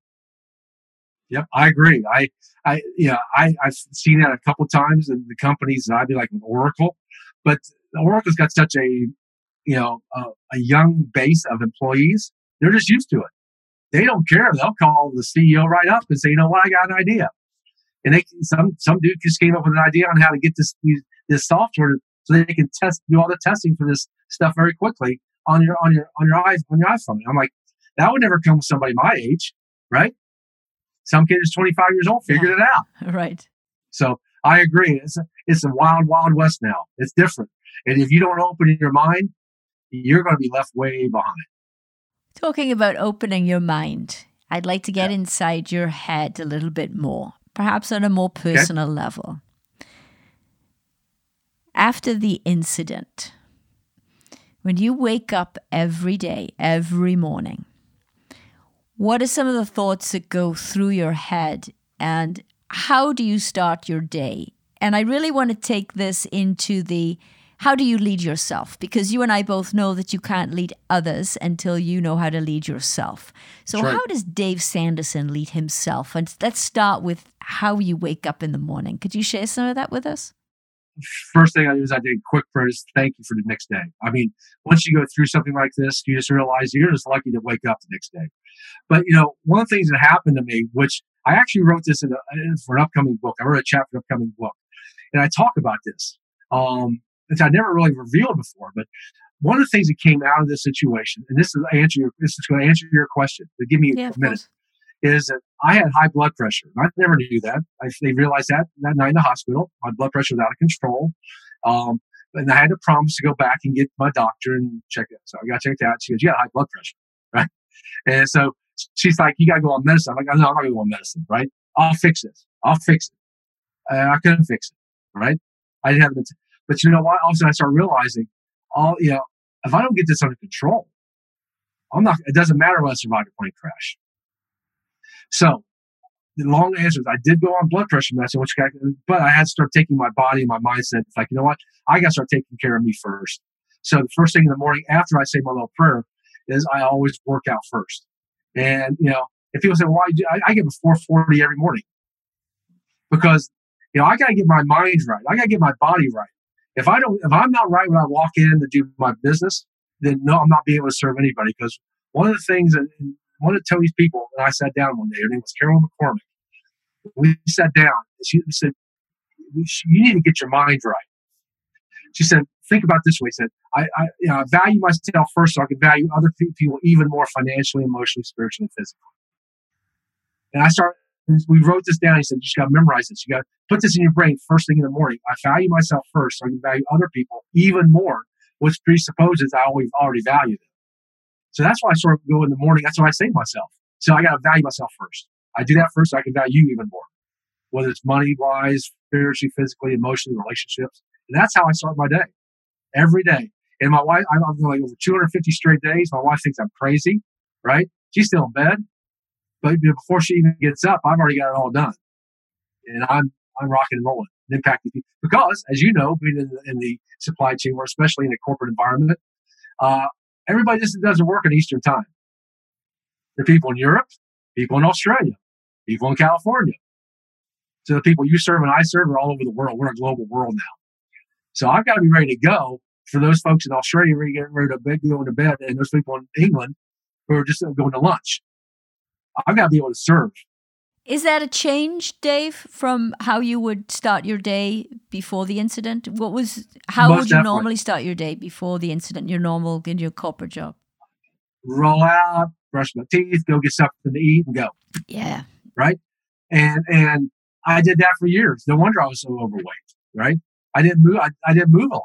Yep, I agree. I, I, yeah, I, I've seen that a couple times in the companies. And I'd be like Oracle, but Oracle's got such a, you know, a, a young base of employees. They're just used to it. They don't care. They'll call the CEO right up and say, you know what, I got an idea and they can, some some dude just came up with an idea on how to get this this software so they can test do all the testing for this stuff very quickly on your on your on your eyes on your iPhone. I'm like, that would never come with somebody my age, right? Some kid is 25 years old figured yeah. it out, right? So I agree. It's a, it's a wild wild west now. It's different, and if you don't open your mind, you're going to be left way behind. Talking about opening your mind, I'd like to get yeah. inside your head a little bit more perhaps on a more personal okay. level. After the incident, when you wake up every day, every morning, what are some of the thoughts that go through your head and how do you start your day? And I really want to take this into the how do you lead yourself? Because you and I both know that you can't lead others until you know how to lead yourself. So, how does Dave Sanderson lead himself? And let's start with how you wake up in the morning. Could you share some of that with us? First thing I do is I take a quick prayer, thank you for the next day. I mean, once you go through something like this, you just realize you're just lucky to wake up the next day. But, you know, one of the things that happened to me, which I actually wrote this in a, for an upcoming book, I wrote a chapter an upcoming book, and I talk about this. Um, which I never really revealed before. But one of the things that came out of this situation, and this is answer your, this is going to answer your question, but give me yeah, a minute, is that I had high blood pressure. I never knew that. I, they realized that that night in the hospital. My blood pressure was out of control. Um, and I had to promise to go back and get my doctor and check it. So I got checked out. She goes, "You got high blood pressure, right?" And so she's like, "You got to go on medicine." I'm like, "No, I'm not going to go on medicine, right? I'll fix this. I'll fix it." Uh, I couldn't fix it, right? I didn't have the. But you know what? Also, I start realizing, all you know, if I don't get this under control, I'm not. It doesn't matter if I survive a plane crash. So, the long answer is, I did go on blood pressure medicine, which got, but I had to start taking my body and my mindset. It's like, you know what? I got to start taking care of me first. So the first thing in the morning after I say my little prayer is I always work out first. And you know, if people say, "Why?" do I, I get before forty every morning because you know I got to get my mind right. I got to get my body right. If I don't, if I'm not right when I walk in to do my business, then no, I'm not being able to serve anybody. Because one of the things that one of Tony's people, and I sat down one day, her name was Carolyn McCormick. We sat down. She said, "You need to get your mind right." She said, "Think about this way." She said, "I, I you know, value myself first, so I can value other people even more financially, emotionally, spiritually, and physically." And I started we wrote this down. He said, you just got to memorize this. You got to put this in your brain first thing in the morning. I value myself first so I can value other people even more, which presupposes I always already value them. So that's why I sort of go in the morning. That's what I say to myself. So I got to value myself first. I do that first so I can value you even more, whether it's money wise, spiritually, physically, emotionally, relationships. And that's how I start my day every day. And my wife, I'm like over 250 straight days. My wife thinks I'm crazy, right? She's still in bed. But before she even gets up, I've already got it all done, and I'm I'm rocking and rolling, impacting people. Because, as you know, being in the, in the supply chain, or especially in a corporate environment, uh, Everybody just doesn't work in Eastern time. Are people in Europe, people in Australia, people in California. So the people you serve and I serve are all over the world. We're a global world now. So I've got to be ready to go for those folks in Australia who are getting ready to bed, going to bed, and those people in England who are just uh, going to lunch. I've got to be able to serve. Is that a change, Dave, from how you would start your day before the incident? What was how Most would you definitely. normally start your day before the incident? Your normal in your corporate job? Roll out, brush my teeth, go get something to eat, and go. Yeah. Right. And and I did that for years. No wonder I was so overweight. Right? I didn't move. I, I didn't move a lot.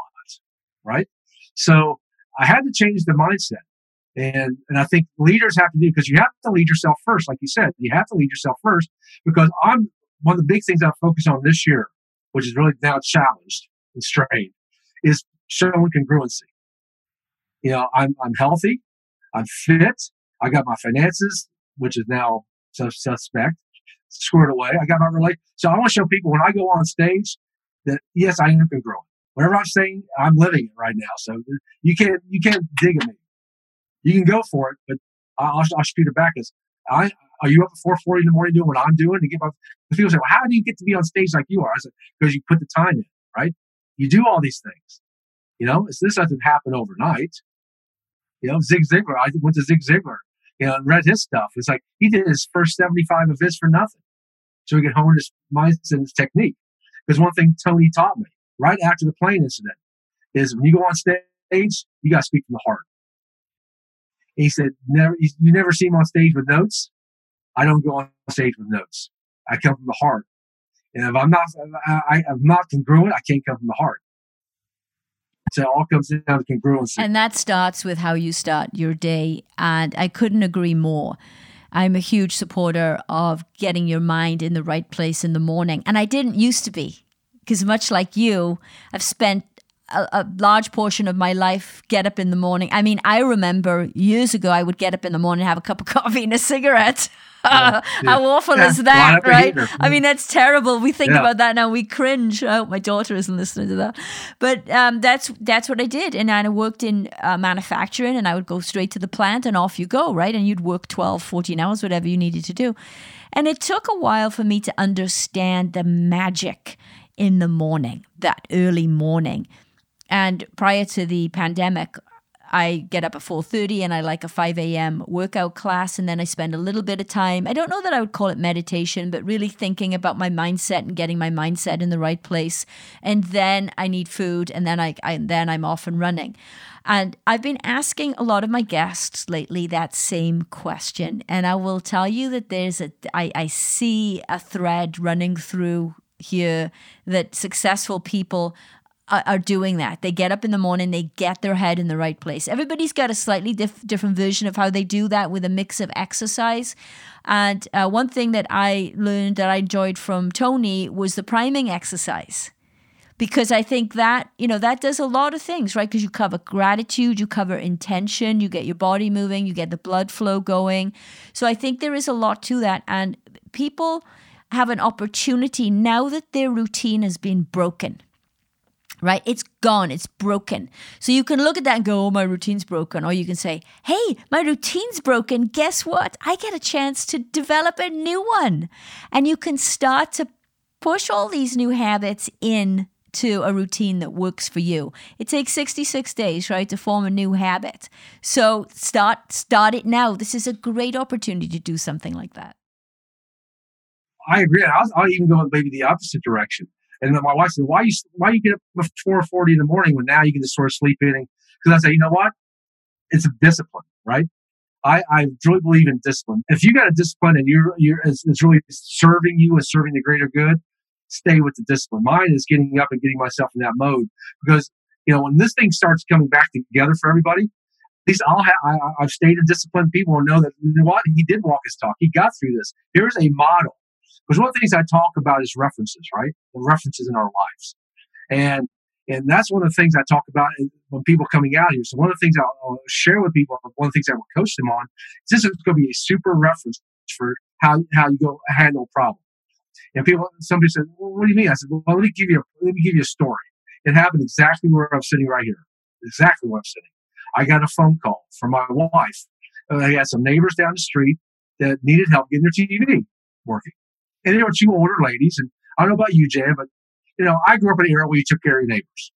Right? So I had to change the mindset. And and I think leaders have to do because you have to lead yourself first, like you said. You have to lead yourself first because I'm one of the big things I focus on this year, which is really now challenged and strained, is showing congruency. You know, I'm I'm healthy, I'm fit, I got my finances, which is now sus- suspect, squared away. I got my relate. So I want to show people when I go on stage that yes, I am congruent. Whatever I'm saying, I'm living it right now. So uh, you can't you can't dig at me. You can go for it, but I'll, I'll shoot it back. As I are you up at 4:40 in the morning doing what I'm doing to get my? People say, well, how do you get to be on stage like you are? I said, because you put the time in, right? You do all these things. You know, it's, this doesn't happen overnight. You know, Zig Ziglar. I went to Zig Ziglar. You know, read his stuff. It's like he did his first 75 of his for nothing, so he could hone his mindset and his technique. Because one thing Tony taught me right after the plane incident is when you go on stage, you got to speak from the heart. He said, "Never, you never see him on stage with notes. I don't go on stage with notes. I come from the heart. And if I'm not, I, I'm not congruent. I can't come from the heart. So it all comes down to congruency. And that starts with how you start your day. And I couldn't agree more. I'm a huge supporter of getting your mind in the right place in the morning. And I didn't used to be, because much like you, I've spent a, a, large portion of my life get up in the morning. I mean, I remember years ago, I would get up in the morning, have a cup of coffee and a cigarette. Yeah, How awful yeah. is that, right? I mean, that's terrible. We think about that now, we cringe. I hope my daughter isn't listening to that. But um, that's that's what I did, and I worked in uh, manufacturing, and I would go straight to the plant, and off you go, right? And you'd work 12, 14 hours, whatever you needed to do. And it took a while for me to understand the magic in the morning, that early morning. And prior to the pandemic, I get up at 4:30 and I like a 5 a.m. workout class, and then I spend a little bit of time. I don't know that I would call it meditation, but really thinking about my mindset and getting my mindset in the right place. And then I need food, and then I, I then I'm off and running. And I've been asking a lot of my guests lately that same question, and I will tell you that there's a I, I see a thread running through here that successful people are, are doing that. They get up in the morning, they get their head in the right place. Everybody's got a slightly diff- different version of how they do that with a mix of exercise. And uh, one thing that I learned that I enjoyed from Tony was the priming exercise. Because I think that, you know, that does a lot of things, right? Because you cover gratitude, you cover intention, you get your body moving, you get the blood flow going. So I think there is a lot to that. And people have an opportunity now that their routine has been broken right? It's gone, it's broken. So you can look at that and go, oh, my routine's broken. Or you can say, hey, my routine's broken. Guess what? I get a chance to develop a new one. And you can start to push all these new habits in to a routine that works for you. It takes 66 days, right, to form a new habit. So start start it now. This is a great opportunity to do something like that. I agree. I'll, I'll even go maybe the opposite direction. And then my wife said, "Why you why you get up at four forty in the morning when now you can just sort of sleep in?" Because I say, you know what? It's a discipline, right? I, I really believe in discipline. If you got a discipline and you're you're it's, it's really serving you and serving the greater good, stay with the discipline. Mine is getting up and getting myself in that mode because you know when this thing starts coming back together for everybody, at least I'll have I, I've stayed in discipline. People will know that you know what he did walk his talk. He got through this. Here's a model. Because one of the things I talk about is references, right? The references in our lives, and and that's one of the things I talk about when people coming out here. So one of the things I'll, I'll share with people, one of the things I will coach them on, is this is going to be a super reference for how how you go handle a problem. And people, somebody said, well, "What do you mean?" I said, "Well, let me give you a, let me give you a story. It happened exactly where I'm sitting right here, exactly where I'm sitting. I got a phone call from my wife. Uh, I had some neighbors down the street that needed help getting their TV working. And they were two older ladies. And I don't know about you, Jan, but you know, I grew up in an era where you took care of your neighbors,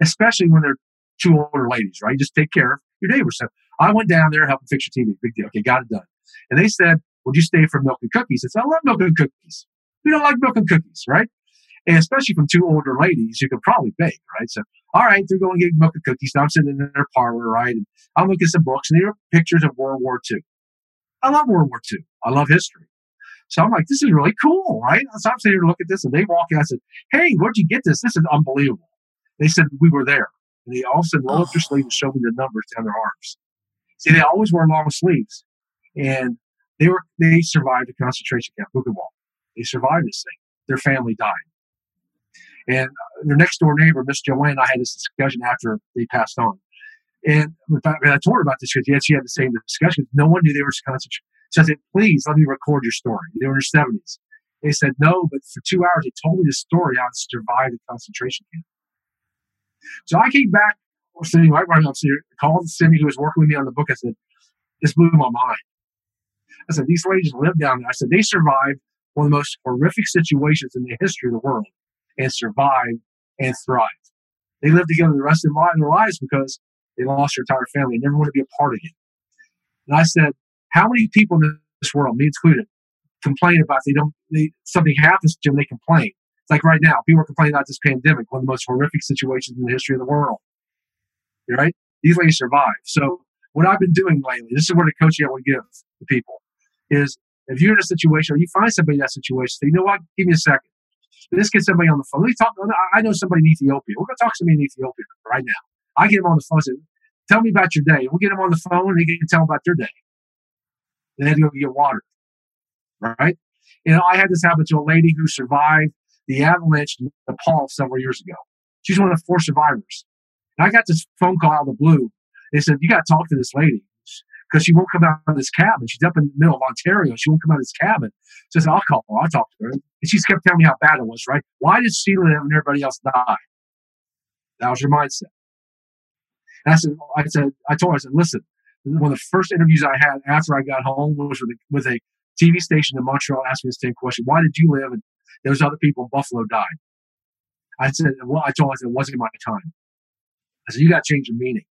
especially when they're two older ladies, right? Just take care of your neighbors. So I went down there, helping fix your TV. Big deal. Okay, got it done. And they said, Would you stay for milk and cookies? I said, I love milk and cookies. We don't like milk and cookies, right? And especially from two older ladies, you could probably bake, right? So, all right, they're going to get milk and cookies. Now I'm sitting in their parlor, right? And I'm looking at some books, and there are pictures of World War II. I love World War II. I love history. So I'm like, this is really cool, right? So I'm sitting here to look at this, and they walk in. I said, hey, where'd you get this? This is unbelievable. They said, we were there. And they all of a sudden roll up their sleeve and show me the numbers down their arms. See, they always wear long sleeves. And they were they survived a concentration camp, Buchenwald. They survived this thing. Their family died. And uh, their next door neighbor, Miss Joanne, I had this discussion after they passed on. And I told her about this because yes, she had the same discussion. No one knew they were concentration. So I said, please let me record your story. They were in their 70s. They said, no, but for two hours, they told me the story how to survive the concentration camp. So I came back, sitting right right upstairs, called Cindy, who was working with me on the book. I said, this blew my mind. I said, these ladies lived down there. I said, they survived one of the most horrific situations in the history of the world and survived and thrived. They lived together the rest of their lives because they lost their entire family and never want to be a part of it. And I said, how many people in this world, me included, complain about they don't they, something happens to them, they complain. It's like right now, people are complaining about this pandemic, one of the most horrific situations in the history of the world. Right? These ladies survive. So what I've been doing lately, this is where the coaching I to give to people is if you're in a situation or you find somebody in that situation, say, you know what, give me a second. Let's get somebody on the phone. Let me talk. I know somebody in Ethiopia. We're going to talk to somebody in Ethiopia right now. I get them on the phone. Say, tell me about your day. We'll get them on the phone and they can tell about their day. Had to go get water. Right? You know, I had this happen to a lady who survived the avalanche in Nepal several years ago. She's one of the four survivors. And I got this phone call out of the blue. They said, You got to talk to this lady because she won't come out of this cabin. She's up in the middle of Ontario. She won't come out of this cabin. So I said, I'll call her. I'll talk to her. And she kept telling me how bad it was, right? Why did she live and everybody else die? That was your mindset. And I said, I said, I told her, I said, listen, one of the first interviews I had after I got home was with a, with a TV station in Montreal asking the same question. Why did you live and those other people in Buffalo died? I said, well, I told said, it wasn't my time. I said, you got to change your meaning.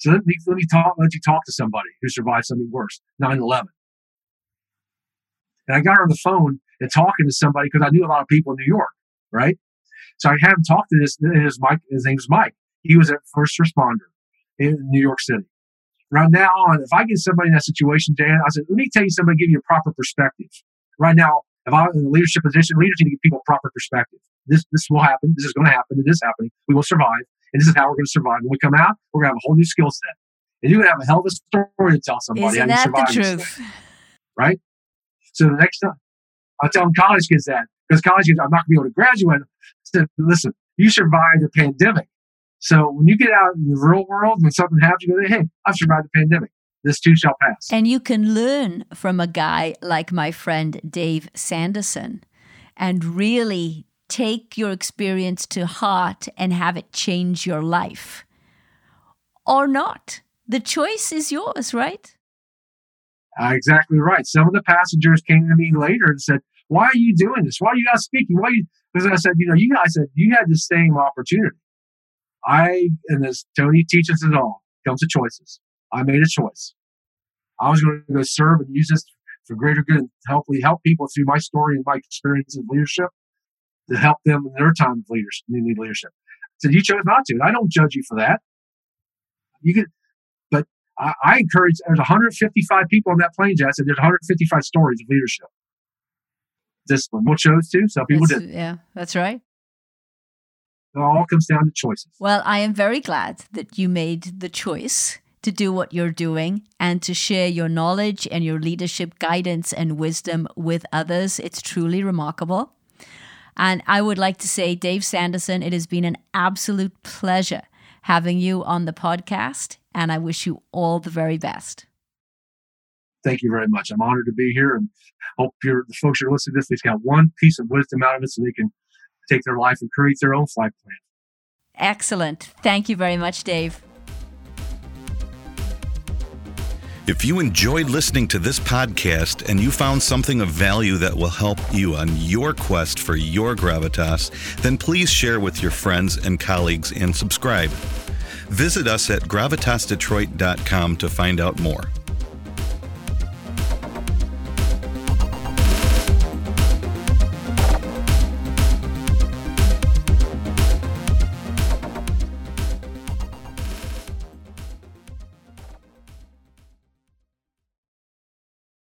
So let me, let me talk, let you talk to somebody who survived something worse, 9-11. And I got on the phone and talking to somebody because I knew a lot of people in New York, right? So I had him talk to this, his Mike, his name was Mike. He was a first responder in New York City. Right now on, if I get somebody in that situation, Dan, I said, let me tell you somebody, give you a proper perspective. Right now, if I'm in a leadership position, leaders need to give people proper perspective. This, this will happen. This is going to happen. It is happening. We will survive. And this is how we're going to survive. When we come out, we're going to have a whole new skill set. And you're going to have a hell of a story to tell somebody. Isn't that the truth? right? So the next time, I tell them college kids that because college kids, I'm not going to be able to graduate. So listen, you survived the pandemic. So when you get out in the real world, when something happens, you go, hey, I've survived the pandemic. This too shall pass. And you can learn from a guy like my friend Dave Sanderson and really take your experience to heart and have it change your life or not. The choice is yours, right? Uh, exactly right. Some of the passengers came to me later and said, Why are you doing this? Why are you not speaking? Why you because I said, you know, you guys said you had the same opportunity. I and as Tony teaches us all, comes to choices. I made a choice. I was going to go serve and use this for greater good and hopefully help people through my story and my experience in leadership to help them in their time of leadership, need leadership. So you chose not to. And I don't judge you for that. You can, but I, I encourage, there's 155 people on that plane, Jess, and there's 155 stories of leadership. This one, what chose to, some people did. Yeah, that's right. It all comes down to choices. Well, I am very glad that you made the choice to do what you're doing and to share your knowledge and your leadership guidance and wisdom with others. It's truly remarkable. And I would like to say, Dave Sanderson, it has been an absolute pleasure having you on the podcast, and I wish you all the very best. Thank you very much. I'm honored to be here and hope the folks who are listening to this, they've got one piece of wisdom out of it so they can take their life and create their own flight plan. Excellent. Thank you very much, Dave. If you enjoyed listening to this podcast and you found something of value that will help you on your quest for your gravitas, then please share with your friends and colleagues and subscribe. Visit us at gravitasdetroit.com to find out more.